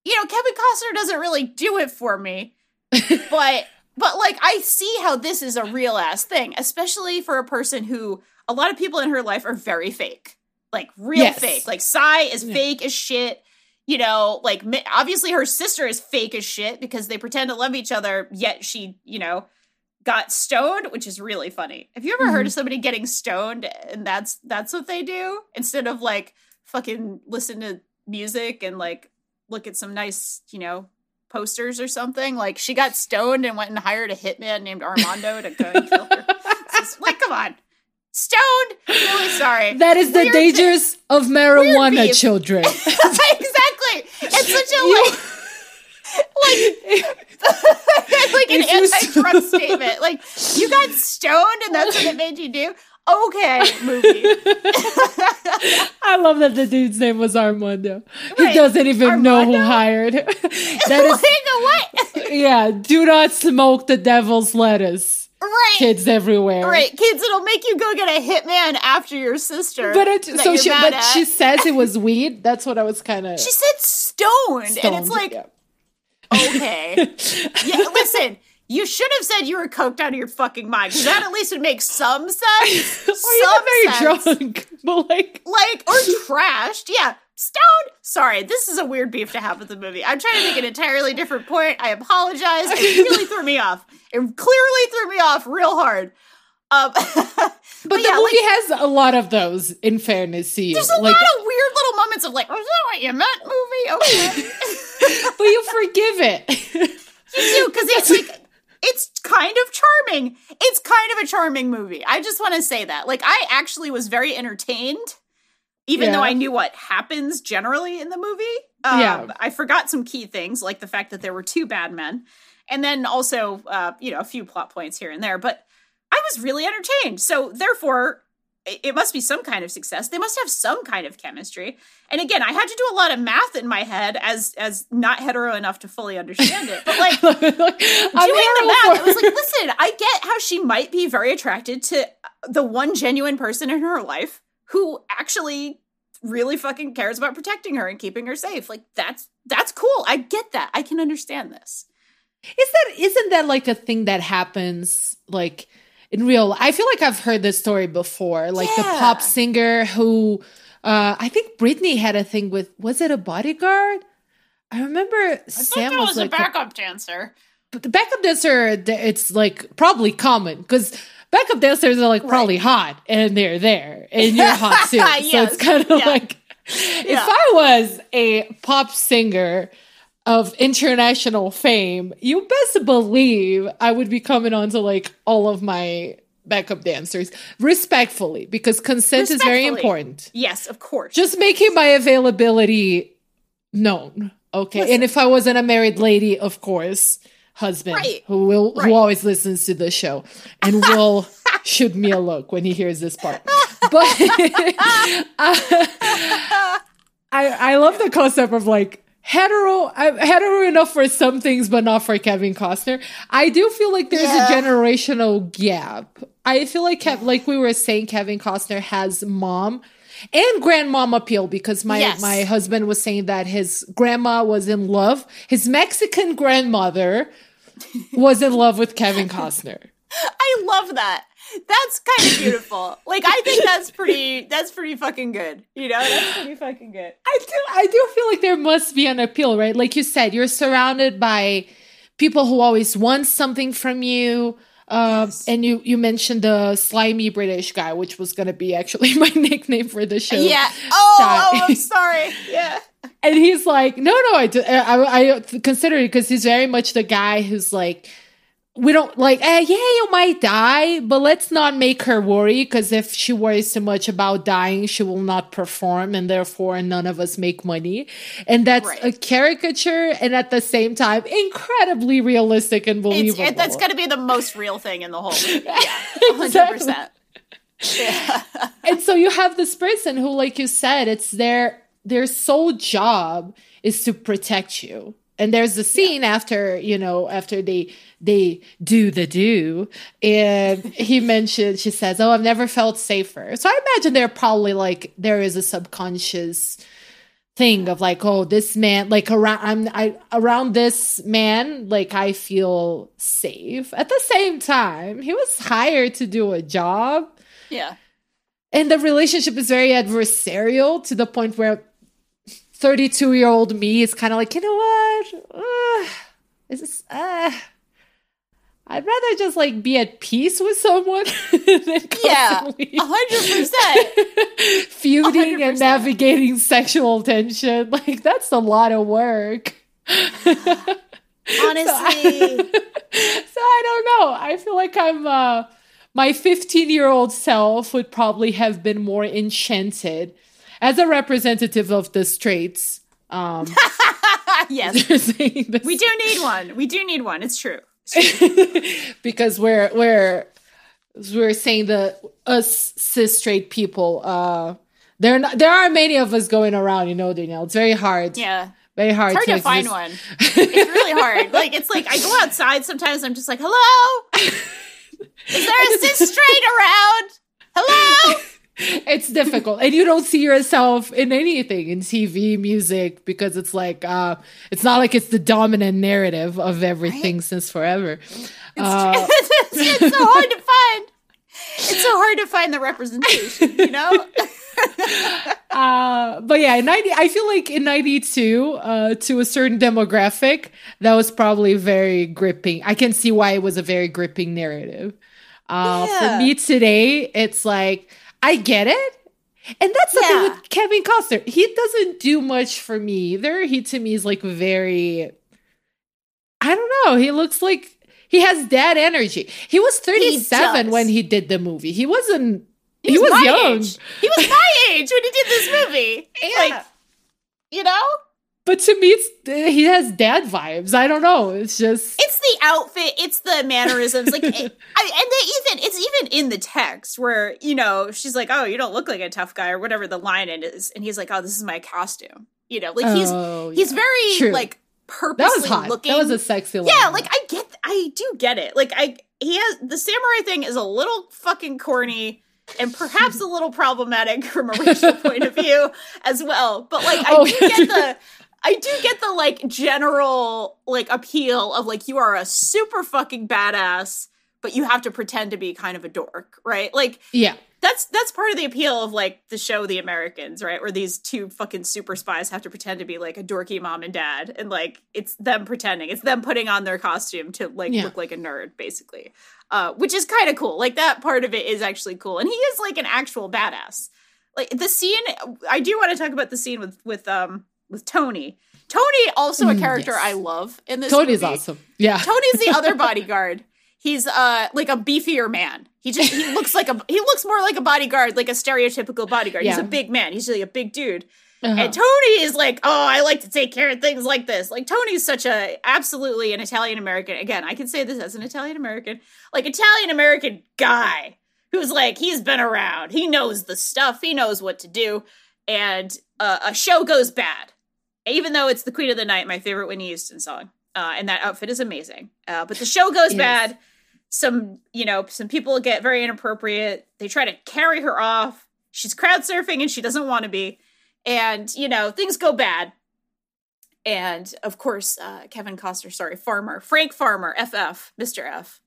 you know kevin costner doesn't really do it for me but but like I see how this is a real ass thing, especially for a person who a lot of people in her life are very fake, like real Yes. fake. Like Sy is Yeah. fake as shit. You know, like obviously her sister is fake as shit because they pretend to love each other, yet she, you know, got stoned, which is really funny. Have you ever heard of mm-hmm. somebody getting stoned and that's that's what they do instead of like fucking listen to music and like look at some nice, you know, posters or something. Like she got stoned and went and hired a hitman named Armando to go and kill her. Just- like, come on. Stoned? Really sorry. that is the Weird thi- dangers of marijuana children exactly. It's such a like like like an anti-drug statement. Like you got stoned and that's what it made you do. Okay, movie. I love that the dude's name was Armando. He doesn't even know who hired him. that is, what? yeah, do not smoke the devil's lettuce. Right. Kids everywhere. Right, kids, it'll make you go get a hitman after your sister. But it, so she, but at. she says it was weed. That's what I was kind of she said stoned, and it's like, okay, yeah. Listen, you should have said you were coked out of your fucking mind, because that at least would make some sense. or some even very sense. drunk, but like like or trashed. Yeah, stoned. Sorry, this is a weird beef to have with the movie. I'm trying to make an entirely different point. I apologize. It really threw me off. It clearly threw me off real hard. Um, But, the yeah, movie like, has a lot of those. In fairness to you, there's a like, lot of weird little moments of like, was that what you meant, movie? Okay. But you forgive it. You do because it's like it's kind of charming. It's kind of a charming movie. I just want to say that. Like I actually was very entertained, even though I knew what happens generally in the movie. Um, Yeah. I forgot some key things, like the fact that there were two bad men, and then also uh, you know a few plot points here and there. But I was really entertained. So therefore, it must be some kind of success. They must have some kind of chemistry. And again, I had to do a lot of math in my head as as not hetero enough to fully understand it. But like doing the math, I was like, listen, I get how she might be very attracted to the one genuine person in her life who actually really fucking cares about protecting her and keeping her safe. Like that's that's cool. I get that. I can understand this. Is that isn't that like a thing that happens like in real I feel like I've heard this story before. Like the pop singer who uh I think Britney had a thing with was it a bodyguard? I remember I Sam was, like a backup dancer. but the backup dancer it's like probably common because backup dancers are like probably hot and they're there and you're hot too. so it's kind of Yeah. like if I was a pop singer of international fame, you best believe I would be coming on to like all of my backup dancers respectfully because consent is very important. Yes, of course. Just making my availability known. Okay. Listen. And if I wasn't a married lady, of course, husband Right. who will Right. who always listens to the show and will shoot me a look when he hears this part. But I, I love the concept of like hetero I'm hetero enough for some things but not for Kevin Costner. I do feel like there's Yeah. a generational gap. I feel like Kev, like we were saying Kevin Costner has mom and grandmom appeal because my Yes. my husband was saying that his grandma was in love. His Mexican grandmother was in love with Kevin Costner. I love that. That's kind of beautiful. like I think that's pretty that's pretty fucking good. You know, that's pretty fucking good. I do I do feel like there must be an appeal, right? Like you said, you're surrounded by people who always want something from you. Um, and you you mentioned the slimy British guy, which was gonna be actually my nickname for the show. Yeah. Oh, oh, I'm sorry. Yeah. and he's like, no, no, I, do- I, I consider it because he's very much the guy who's like, we don't like, eh, yeah, you might die, but let's not make her worry because if she worries too much about dying, she will not perform, and therefore none of us make money. And that's Right. a caricature, and at the same time, incredibly realistic and believable. it, that's going to be the most real thing in the whole movie. Yeah. 100%. Yeah. and so you have this person who like you said it's their their sole job is to protect you and there's the scene after you know after they they do the do. And he mentioned she says oh i've never felt safer. So i imagine they're probably like there is a subconscious thing of like oh this man like around i'm i around this man like i feel safe. At the same time he was hired to do a job. Yeah. and the relationship is very adversarial to the point where 32 year old me is kind of like you know what? Uh, is this uh, i'd rather just like be at peace with someone than Yeah. constantly 100%. feuding and 100%. navigating sexual tension like that's a lot of work Honestly. so I don't know. I feel like I'm uh my 15 year old self would probably have been more enchanted as a representative of the straights. Um yes. We do need one. We do need one. It's true. because we're we're we're saying the us cis straight people uh there not, there are many of us going around, you know, Danielle. It's very hard. Yeah. Very hard, It's hard to find one. It's really hard. Like it's like I go outside sometimes. I'm just like, hello. Is there a cis straight around? Hello. It's difficult and you don't see yourself in anything in tv music because it's like uh it's not like it's the dominant narrative of everything since forever uh, it's, it's so hard to find. It's so hard to find the representation. You know. uh but yeah in 90 i feel like in 92 uh to a certain demographic that was probably very gripping i can see why it was a very gripping narrative uh Yeah. for me today it's like i get it and that's the thing with Kevin Costner. He doesn't do much for me either. He to me is like very I don't know. He looks like he has dad energy. He was 37 does. when he did the movie. He wasn't he, He's was my young. Age. He was my age when he did this movie. Yeah. Like, you know. But to me, it's, he has dad vibes. I don't know. It's just it's the outfit, it's the mannerisms. Like, it, I, and they even it's even in the text where you know she's like, "Oh, you don't look like a tough guy" or whatever the line is, and he's like, "Oh, this is my costume." You know, like he's Oh, he's very True. like that purposely was hot. looking. That was a sexy. line. yeah, like I get, I do get it. Like I, he has the samurai thing is a little fucking corny. And perhaps a little problematic from a racial point of view as well. But like I Oh, do get the I do get the like general like appeal of like you are a super fucking badass, but you have to pretend to be kind of a dork, right? Like yeah, that's that's part of the appeal of like the show The Americans, right? Where these two fucking super spies have to pretend to be like a dorky mom and dad, and like it's them pretending, it's them putting on their costume to like Yeah. look like a nerd, basically. Uh, which is kind of cool. Like that part of it is actually cool, and he is like an actual badass. Like the scene, I do want to talk about the scene with with um with Tony. Tony also a Mm, character yes. I love in this. Tony's movie. awesome. Yeah, Tony's the other bodyguard. He's uh like a beefier man. He just he looks like a he looks more like a bodyguard, like a stereotypical bodyguard. He's a big man. He's like a big dude. Uh-huh. And Tony is like, oh, I like to take care of things like this. Like Tony's such a absolutely an Italian American. Again, I can say this as an Italian American, like Italian American guy who's like he's been around. He knows the stuff. He knows what to do. And uh, a show goes bad, even though it's the Queen of the Night, my favorite Whitney Houston song. Uh, and that outfit is amazing. Uh, but the show goes Yes. bad. Some, you know, some people get very inappropriate. They try to carry her off. She's crowd surfing and she doesn't want to be. And, you know, things go bad. And of course, uh, Kevin Costner, sorry, Farmer, Frank Farmer, FF, Mr. F,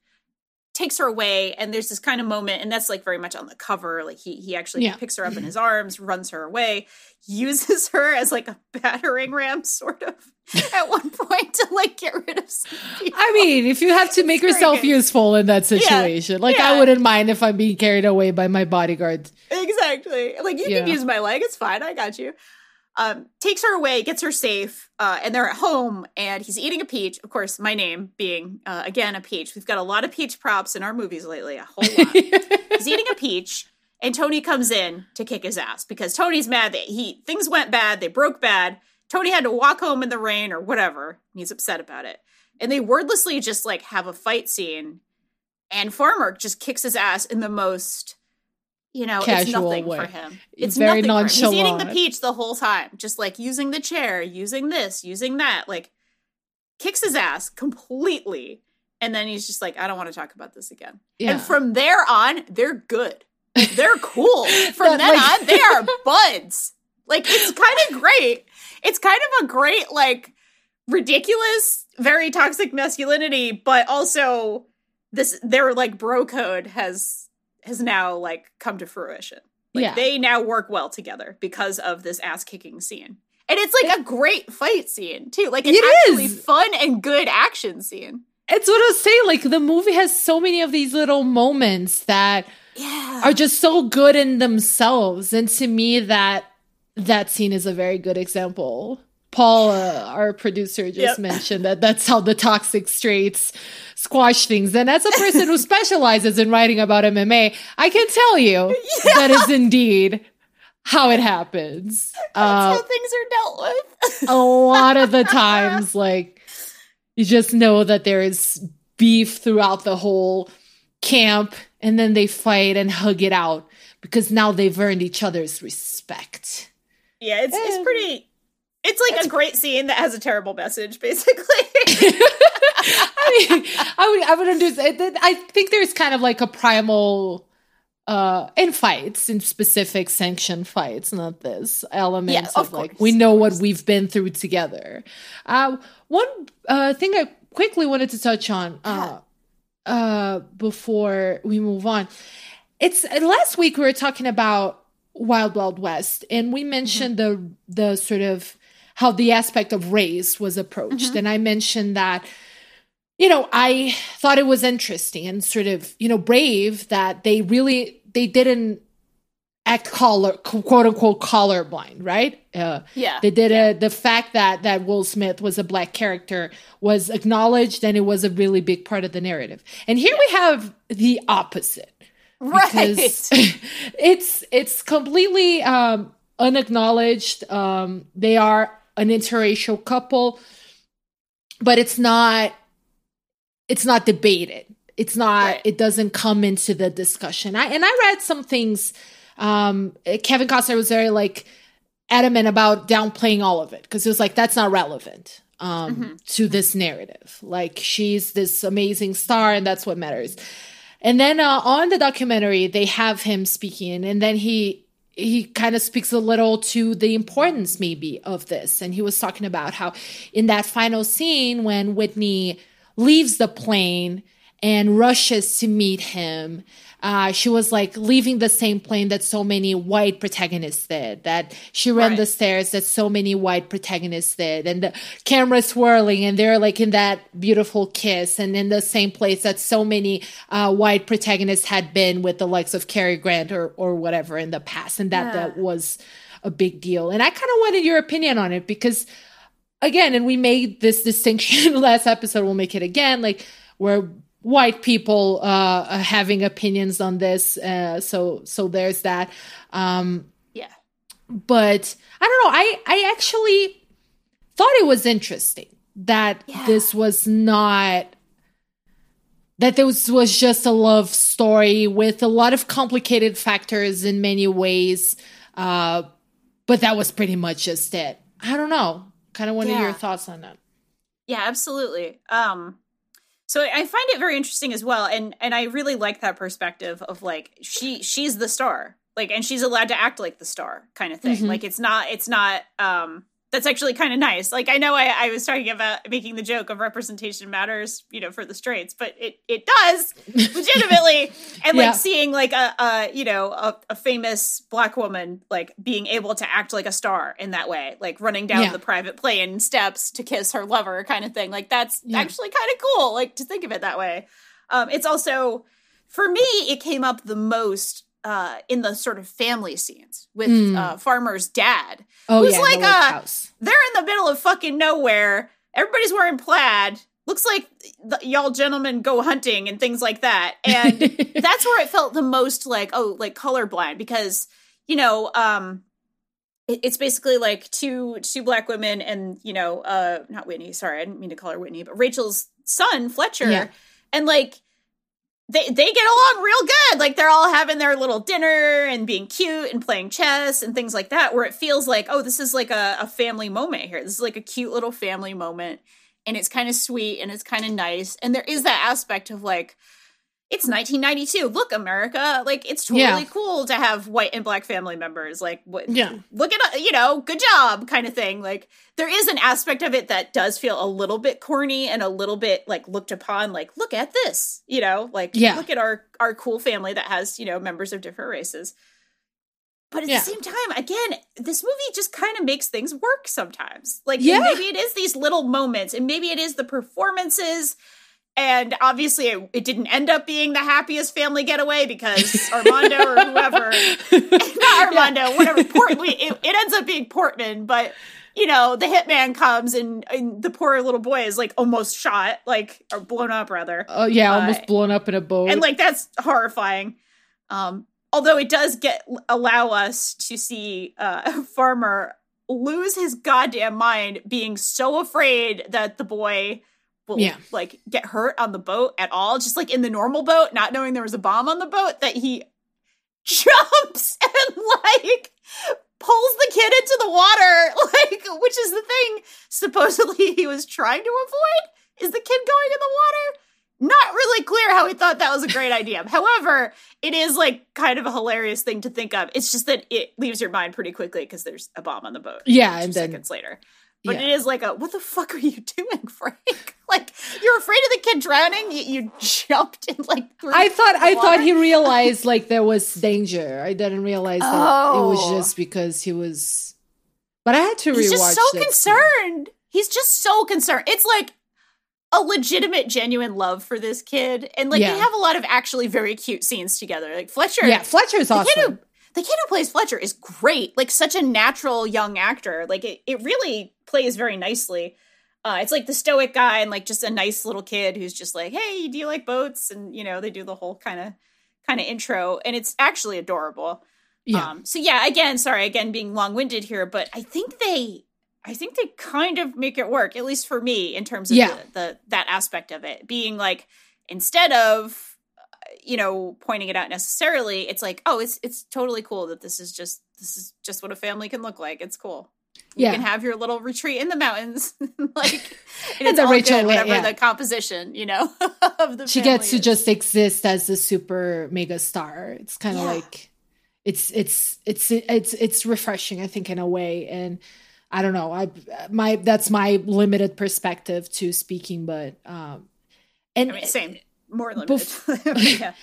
takes her away. And there's this kind of moment, and that's like very much on the cover. Like he he actually Yeah. picks her up in mm-hmm. his arms, runs her away, uses her as like a battering ram, sort of, at one point to like get rid of. I mean, if you have to make yourself useful in that situation, like I wouldn't mind if I'm being carried away by my bodyguard. Exactly. Like you Yeah. can use my leg. It's fine. I got you. Um, takes her away, gets her safe, uh, and they're at home. And he's eating a peach. Of course, my name being uh, again a peach. We've got a lot of peach props in our movies lately. A whole lot. he's eating a peach, and Tony comes in to kick his ass because Tony's mad that he things went bad. They broke bad. Tony had to walk home in the rain or whatever. and He's upset about it, and they wordlessly just like have a fight scene. And Farmer just kicks his ass in the most you know, it's Casual nothing way. for him. It's Very him. He's eating the peach the whole time, just like using the chair, using this, using that, like kicks his ass completely. And then he's just like, I don't want to talk about this again. Yeah. And from there on, they're good. They're cool. From That, then like- on, they are buds. Like it's kind of great. It's kind of a great, like, ridiculous, very toxic masculinity, but also this their like bro code has has now like come to fruition. Like Yeah. they now work well together because of this ass kicking scene. And it's like a great fight scene too. Like it's It actually is. fun and good action scene. It's what I was saying. Like the movie has so many of these little moments that Yeah. are just so good in themselves, and to me, that that scene is a very good example. Paul, uh, our producer, just Yep. mentioned that that's how the toxic straights squash things. And as a person who specializes in writing about MMA, I can tell you that is indeed how it happens. That's Uh, how things are dealt with. a lot of the times like you just know that there is beef throughout the whole camp and then they fight and hug it out because now they've earned each other's respect yeah, it's it's Eh. pretty it's like a great scene that has a terrible message, basically. i mean i would i would understand i think there's kind of like a primal uh in fights in specific sanction fights not this element Yeah, of, of like we know what we've been through together. Uh one uh thing i quickly wanted to touch on uh uh before we move on. It's uh, last week we were talking about wild wild west and we mentioned the the sort of how the aspect of race was approached and i mentioned that you know i thought it was interesting and sort of you know brave that they really they didn't act color quote unquote colorblind right uh, yeah. they did a the fact that that Will Smith was a black character was acknowledged and it was a really big part of the narrative. And here we have the opposite. right. Because it's it's completely um unacknowledged. Um they are an interracial couple, but it's not it's not debated. It's not Right. it doesn't come into the discussion. I and I read some things um Kevin Costner was very like adamant about downplaying all of it because it was like that's not relevant um to this narrative. Like she's this amazing star and that's what matters. And then uh, on the documentary, they have him speaking, and then he he kind of speaks a little to the importance maybe of this. And he was talking about how in that final scene when Whitney leaves the plane and rushes to meet him. Uh, she was like leaving the same plane that so many white protagonists did, that she ran the stairs that so many white protagonists did, and the camera swirling, and they're like in that beautiful kiss, and in the same place that so many uh, white protagonists had been with the likes of Cary Grant or, or whatever in the past, and that that was a big deal. And I kind of wanted your opinion on it because again, and we made this distinction last episode, we'll make it again, like where white people uh having opinions on this. Uh so so there's that. Um Yeah. but I don't know, I I actually thought it was interesting that Yeah. this was not that this was just a love story with a lot of complicated factors in many ways. Uh, but that was pretty much just it. I don't know. Kind of wanted Yeah. your thoughts on that. Yeah, absolutely. Um so I find it very interesting as well and and I really like that perspective of like she she's the star. Like and she's allowed to act like the star kind of thing. Mhm. Like it's not it's not um that's actually kind of nice. Like I know I, I was talking about making the joke of representation matters, you know, for the straights, but it it does legitimately. and like Yeah. seeing like a, a you know a, a famous black woman like being able to act like a star in that way, like running down Yeah. the private plane steps to kiss her lover, kind of thing. Like that's Yeah. actually kind of cool. Like to think of it that way. Um, it's also for me, it came up the most uh, in the sort of family scenes with Mm. uh, Farmer's dad. Oh Who's yeah, like the uh, house. they're in the middle of fucking nowhere. Everybody's wearing plaid. Looks like the, y'all gentlemen go hunting and things like that. And that's where it felt the most like, oh, like colorblind because, you know, um, it- it's basically like two two black women and you know uh not whitney sorry i didn't mean to call her whitney but rachel's son fletcher Yeah. and like they they get along real good. Like they're all having their little dinner and being cute and playing chess and things like that where it feels like oh this is like a, a family moment here. This is like a cute little family moment and it's kind of sweet and it's kind of nice. And there is that aspect of like it's 1992 look america like it's totally Yeah. cool to have white and black family members like what Yeah. look at you know good job kind of thing like there is an aspect of it that does feel a little bit corny and a little bit like looked upon like look at this you know like Yeah. look at our our cool family that has you know members of different races but at Yeah. the same time again this movie just kind of makes things work sometimes like Yeah. maybe it is these little moments and maybe it is the performances and obviously it, it didn't end up being the happiest family getaway because armando or whoever not Armando, whatever. Port, we, it, it ends up being Portman, but you know, the hitman comes and, and the poor little boy is like almost shot, like or blown up rather, Oh yeah, uh, almost blown up in a boat. and like that's horrifying. Um, although it does get allow us to see uh, Farmer lose his goddamn mind, being so afraid that the boy will Yeah. like get hurt on the boat at all, just like in the normal boat, not knowing there was a bomb on the boat, that he jumps and like pulls the kid into the water, like which is the thing supposedly he was trying to avoid. Is the kid going in the water? Not really clear how he thought that was a great idea. However, it is like kind of a hilarious thing to think of. It's just that it leaves your mind pretty quickly because there's a bomb on the boat. Yeah, and then- seconds later. But yeah. it is like a what the fuck are you doing, Frank? You're afraid of the kid drowning. You, you jumped and like. I thought I thought he realized like there was danger. I didn't realize that it Oh. was just because he was. But I had to rewatch. He's just so that scene. concerned. He's just so concerned. It's like a legitimate, genuine love for this kid, and like Yeah. they have a lot of actually very cute scenes together. Like Fletcher, Yeah, Fletcher's awesome. kid who the kid who plays Fletcher is great. Like such a natural young actor. Like it, it really plays very nicely. Uh, it's like the stoic guy and like just a nice little kid who's just like, "Hey, do you like boats?" And you know they do the whole kind of kind of intro, and it's actually adorable. yeah, Um, so yeah, again, sorry, again being long winded here, but I think they, I think they kind of make it work, at least for me, in terms of Yeah. the, the that aspect of it being like instead of you know pointing it out necessarily, it's like oh, it's it's totally cool that this is just this is just what a family can look like. It's cool. You Yeah. can have your little retreat in the mountains, like and it's all Rachel good, whatever yeah. the composition, you know, of the she gets to is. just exist as a super mega star. It's kind of Yeah. like it's it's it's it's it's refreshing, I think, in a way. And I don't know, I my that's my limited perspective to speaking, but um, and I mean, same, more limited. Bef- yeah.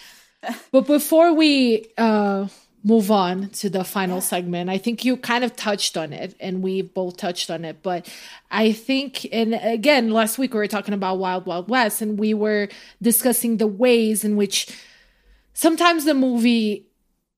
But before we uh, move on to the final segment, I think you kind of touched on it, and we both touched on it. But I think, and again, last week we were talking about Wild Wild West, and we were discussing the ways in which sometimes the movie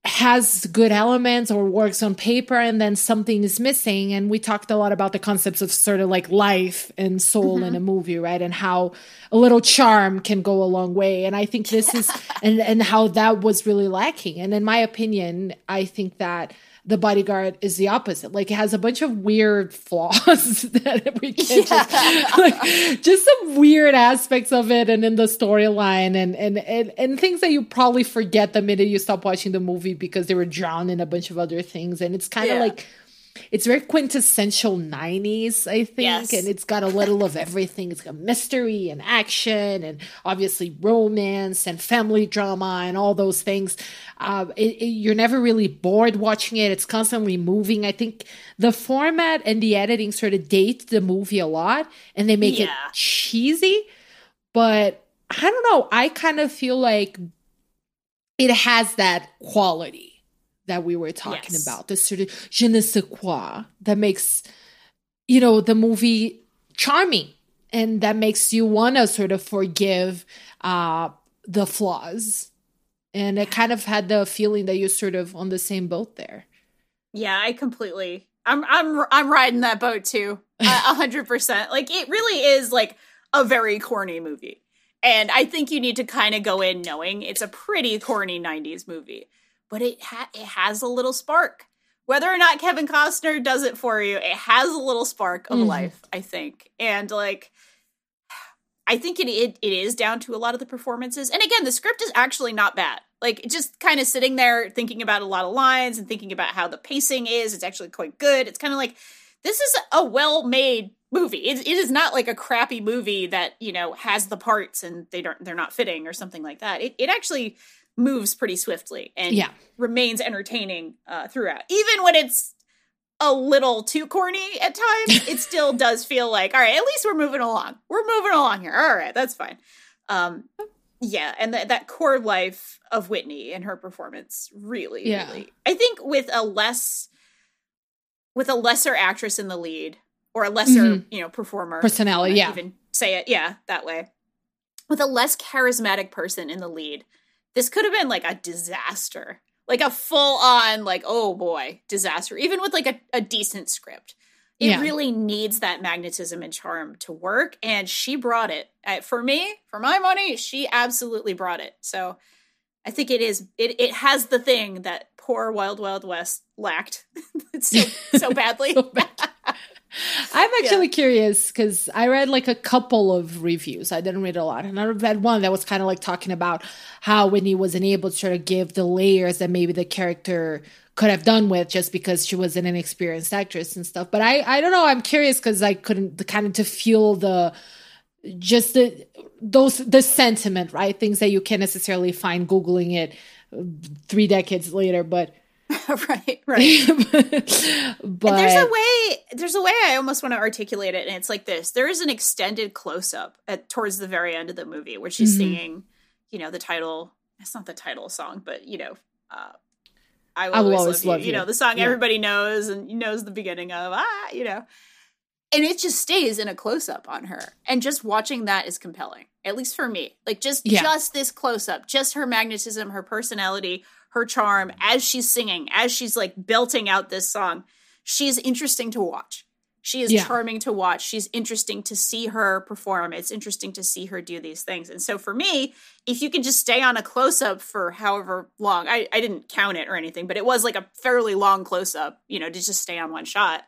has good elements or works on paper and then something is missing. And we talked a lot about the concepts of sort of like life and soul in a mm-hmm. movie right? And how a little charm can go a long way. And i think this is and and how that was really lacking. And in my opinion i think that the bodyguard is the opposite. Like it has a bunch of weird flaws that we can't just, like, just some weird aspects of it and in the storyline and, and and and things that you probably forget the minute you stop watching the movie because they were drowned in a bunch of other things. And it's kind of Yeah. like it's very quintessential 90s i think Yes. and it's got a little of everything. It's got mystery and action and obviously romance and family drama and all those things. Uh, it, it- you're never really bored watching it. It's constantly moving. I think the format and the editing sort of date the movie a lot and they make it cheesy but i don't know. I kind of feel like it has that quality that we were talking Yes. about, the sort of je ne sais quoi that makes, you know, the movie charming and that makes you want to sort of forgive uh, the flaws. And it kind of had the feeling that you're sort of on the same boat there. Yeah, I completely. I'm I'm I'm riding that boat too. A a hundred percent. Like it really is like a very corny movie. And I think you need to kind of go in knowing it's a pretty corny 90s movie. But it ha- it has a little spark. Whether or not Kevin Costner does it for you, it has a little spark of Mhm. life, I think. And like I think it, it it is down to a lot of the performances. And again, the script is actually not bad. Like just kind of sitting there thinking about a lot of lines and thinking about how the pacing is, it's actually quite good. It's kind of like this is a well-made movie. It, it is not like a crappy movie that, you know, has the parts and they don't they're not fitting or something like that. It it actually moves pretty swiftly and Yeah. remains entertaining uh, throughout. Even when it's a little too corny at times, it still does feel like, all right, at least we're moving along. We're moving along here. All right, that's fine. Um, yeah, and th- that core life of Whitney and her performance really, Yeah. really. I think with a less, with a lesser actress in the lead or a lesser, Mhm. you know, performer, Personality, yeah. even say it, yeah, that way. With a less charismatic person in the lead, this could have been like a disaster. Like a full on like oh boy disaster. Even with like a, a decent script. It Yeah. really needs that magnetism and charm to work and she brought it. For me for my money she absolutely brought it. So i think it is it, it has the thing that poor wild wild west lacked. So so badly. So bad. I'm actually curious because I read like a couple of reviews. I didn't read a lot. And I read one that was kind of like talking about how Whitney wasn't able to sort of give the layers that maybe the character could have done with just because she was an inexperienced actress and stuff. But I, I don't know. I'm curious because I couldn't the kind of to feel the just the those the sentiment, right? Things that you can't necessarily find googling it uh, three decades later, but right right but And there's a way there's a way I almost want to articulate it, and it's like this. There is an extended close up at towards the very end of the movie where she's Mhm. singing, you know, the title it's not the title song, but you know, uh I will, I Will always, Always love, Love you. You You. know, the song Yeah. everybody knows and knows the beginning of, ah, you know. And it just stays in a close up on her. And just watching that is compelling. At least for me. Like just Yeah. just this close up, just her magnetism, her personality, her charm as she's singing, as she's like belting out this song. She's interesting to watch. She is Yeah. charming to watch. She's interesting to see her perform. It's interesting to see her do these things. And so for me, if you can just stay on a close up for however long, I, I didn't count it or anything, but it was like a fairly long close up, you know, to just stay on one shot.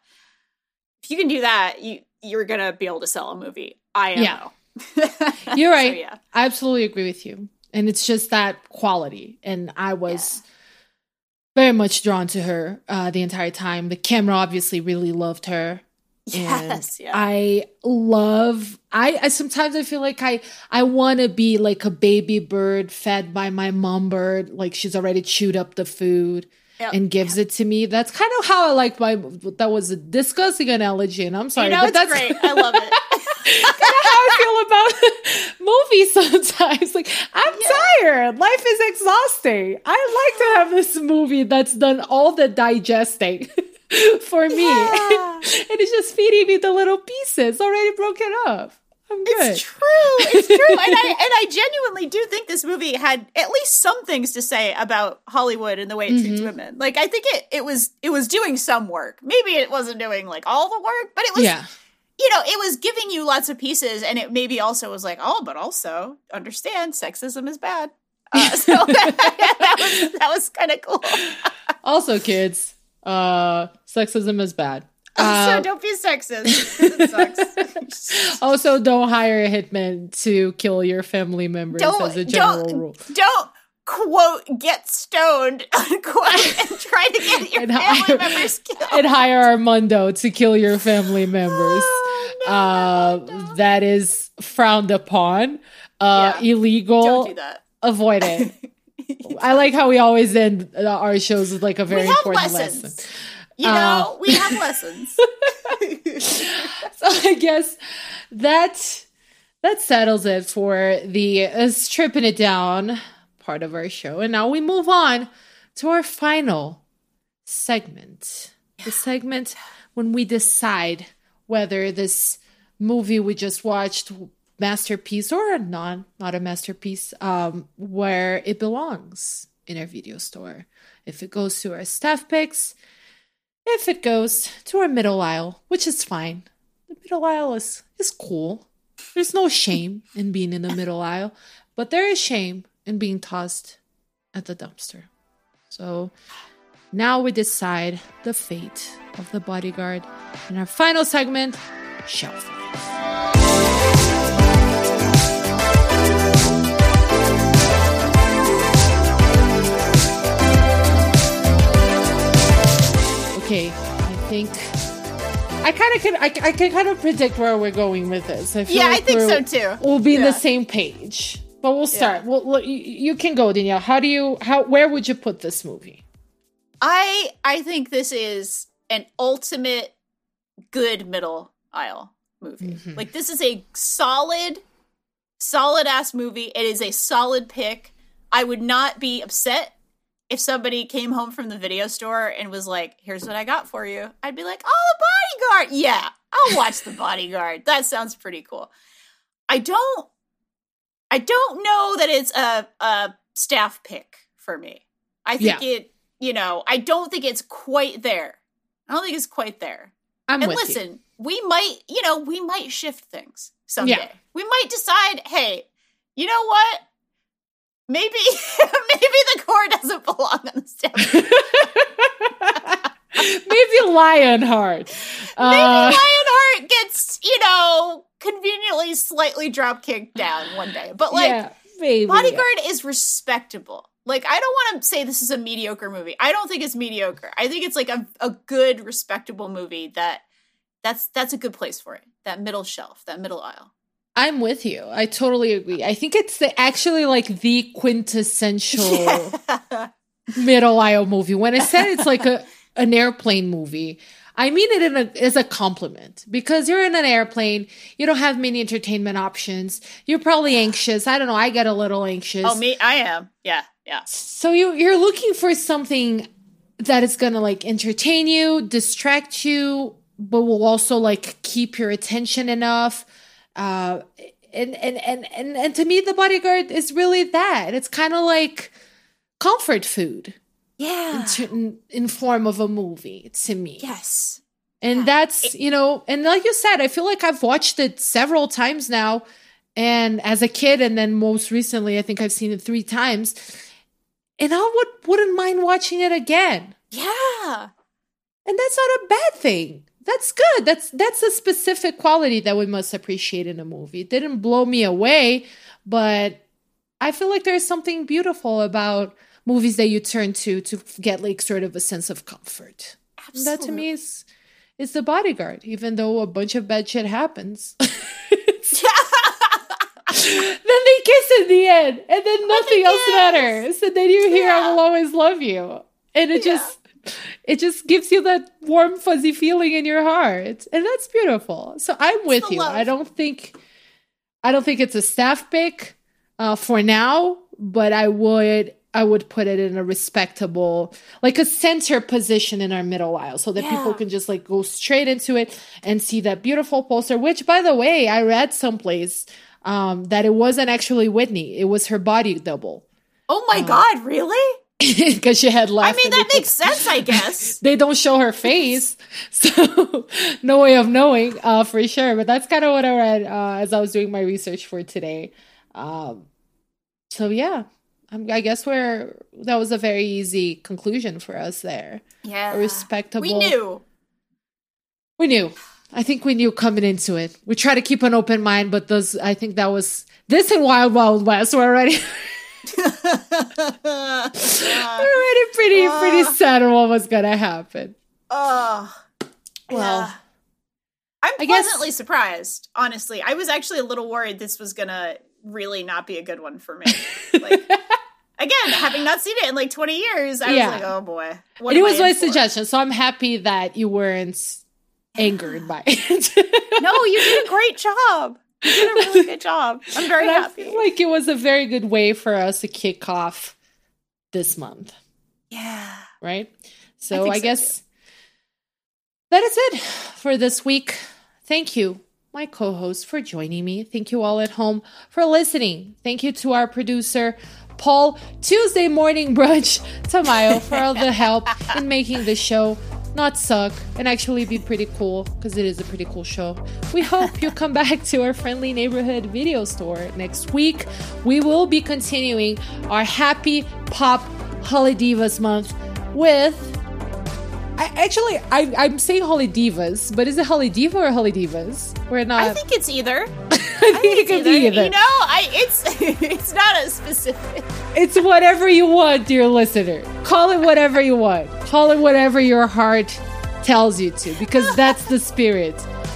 if you can do that, you you're gonna be able to sell a movie. I am. Yeah. Yeah. You're right. yeah. I absolutely agree with you. And it's just that quality. And I was very much drawn to her uh, the entire time. The camera obviously really loved her. Yes. Yeah. I love I, I sometimes I feel like I I want to be like a baby bird fed by my mom bird like she's already chewed up the food Yep. and gives it to me. That's kind of how I like my that was a disgusting analogy and I'm sorry you know, but it's that's great. I love it. how I feel about movies sometimes. Like, I'm tired. Life is exhausting. I like to have this movie that's done all the digesting for me. Yeah. and it's just feeding me the little pieces already broken up. I'm good. It's true. It's true. and I and I genuinely do think this movie had at least some things to say about Hollywood and the way it treats mm-hmm. women. Like I think it it was it was doing some work. Maybe it wasn't doing like all the work, but it was yeah. You know, it was giving you lots of pieces and it maybe also was like, "Oh, but also understand sexism is bad." Uh, so that was that was kind of cool. Also, kids, uh, sexism is bad. so Uh, don't be sexist. It sucks. also, don't hire a hitman to kill your family members don't as a general don't rule. don't quote get stoned unquote and try to get your And family hire- members killed. and hire Armando to kill your family members. Oh, no, uh, that is frowned upon, uh, Yeah. illegal. don't do that. Avoid it. I like how we always end uh, our shows with like a very important lessons. lesson. You Uh, know, we have lessons. So I guess that that settles it for the uh, stripping it down part of our show, and now we move on to our final segment. The segment when we decide whether this movie we just watched masterpiece or a non not a masterpiece um where it belongs in our video store. If it goes to our staff picks if it goes to our middle aisle which is fine. The middle aisle is is cool. There's no shame in being in the middle aisle but there is shame in being tossed at the dumpster so now we decide the fate of the bodyguard in our final segment shelf life Okay, I think I kind of can. I, I can kind of predict where we're going with this. I feel Yeah, I think so too. We'll be in Yeah. the same page, but we'll start. Well, you, can go, Danielle. How do you? How? Where would you put this movie? I I think this is an ultimate good middle aisle movie. Mhm. Like this is a solid, solid ass movie. It is a solid pick. I would not be upset if somebody came home from the video store and was like, "Here's what I got for you." I'd be like, "Oh, the bodyguard! Yeah, I'll watch the bodyguard. That sounds pretty cool." I don't, I don't know that it's a a staff pick for me. I think Yeah. it, you know, I don't think it's quite there. I don't think it's quite there. I'm and listen, you. we might, you know, we might shift things someday. Yeah. We might decide, hey, you know what? Maybe maybe the core doesn't belong on the stem. Maybe Lionheart. Maybe Uh, Lionheart gets, you know, conveniently slightly drop kicked down one day. But like yeah, maybe. Bodyguard is respectable. Like I don't want to say this is a mediocre movie. I don't think it's mediocre. I think it's like a, a good, respectable movie that that's that's a good place for it. That middle shelf, that middle aisle. I'm with you. I totally agree. I think it's the, actually like the quintessential middle aisle movie. When I said it's like a an airplane movie, I mean it in a, as a compliment because you're in an airplane. You don't have many entertainment options. You're probably anxious. I don't know. I get a little anxious. Oh, me, I am. Yeah, yeah. So you you're looking for something that is gonna like entertain you, distract you, but will also like keep your attention enough. Uh, and and and and and to me, the bodyguard is really that. It's kind of like comfort food Yeah. in, certain- in form of a movie to me. yes. And that's, you know, and like you said, I feel like I've watched it several times now. And as a kid, and then most recently, I think I've seen it three times. And I would wouldn't mind watching it again. Yeah. And that's not a bad thing. that's good. That's that's a specific quality that we must appreciate in a movie. It didn't blow me away, but I feel like there's something beautiful about movies that you turn to to get like sort of a sense of comfort. And That to me is is the bodyguard, even though a bunch of bad shit happens. then they kiss in the end, and then nothing else matters. And then you hear "I will always love you," and it Yeah. just it just gives you that warm, fuzzy feeling in your heart, and that's beautiful. So I'm with the you. I don't think I don't think it's a staff pick uh, for now, but I would I would put it in a respectable, like a center position in our middle aisle, so that people can just like go straight into it and see that beautiful poster. Which, by the way, I read someplace um, that it wasn't actually Whitney; it was her body double Oh my god, really? because she had like I mean, that makes sense, I guess. they don't show her face, so no way of knowing uh, for sure. But that's kind of what I read uh, as I was doing my research for today. Um, so yeah, I guess we're that was a very easy conclusion for us there. Yeah. A respectable. We knew. We knew. I think we knew coming into it. We try to keep an open mind, but those I think that was this and Wild Wild West. We're already we're already pretty uh, pretty sad on what was gonna happen. Oh, Well, yeah. I'm I guess- pleasantly surprised, honestly. I was actually a little worried this was gonna really not be a good one for me. Like, again, having not seen it in like 20 years, I Yeah. was like, oh boy. What and it was my suggestion, so I'm happy that you weren't angered by it. No, you did a great job. You did a really good job. I'm very I happy. feel like it was a very good way for us to kick off this month, yeah. right? So think I, so, guess that is it for this week. Thank you, my co host, for joining me. Thank you all at home for listening. Thank you to our producer, Paul, Tuesday morning brunch, Tamayo, for all the help in making the show not suck and actually be pretty cool because it is a pretty cool show. We hope you come back to our friendly neighborhood video store next week. We will be continuing our happy pop Holidivas month with I actually I, I'm saying Holidivas, but is it Holidiva or Holidivas? We're not I think it's either. I think it could be either. You know, I it's it's not a specific. It's whatever you want, dear listener. Call it whatever you want. Call it whatever your heart tells you to, because that's the spirit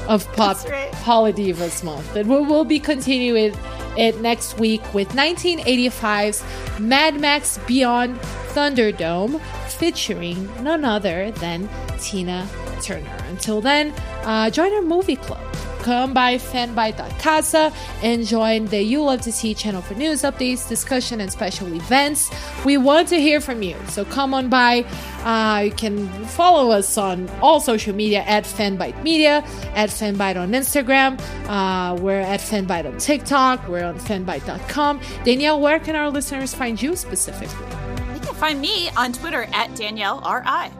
of Pop right. Holidivas Month. And we will be continuing it next week with 1985's Mad Max Beyond Thunderdome, featuring none other than Tina Turner. Until then, uh, join our movie club. Come by fanbyte.casa and join the You Love to See channel for news updates, discussion, and special events. We want to hear from you, so come on by. Uh, you can follow us on all social media at Fanbyte Media, at Fanbyte on Instagram. Uh, we're at Fanbyte on TikTok. We're on fanbyte.com. Danielle, where can our listeners find you specifically? Find me on Twitter at Danielle R.I.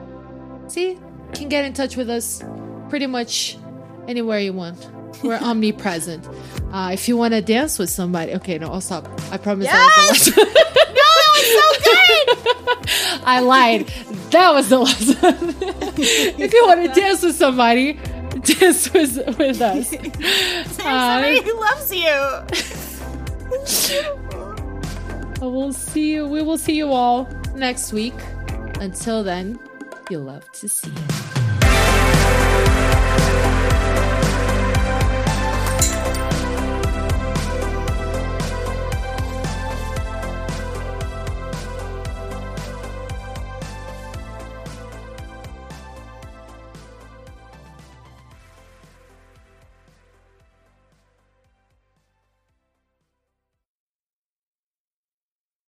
See, you can get in touch with us pretty much anywhere you want. We're omnipresent. Uh, if you want to dance with somebody, okay, no, I'll stop. I promise that was the last. No, that was so good. I lied. That was the last one. if you want to dance with somebody, dance with, with us. Uh, somebody who loves you. we'll see you. We will see you all next week. Until then, you'll love to see.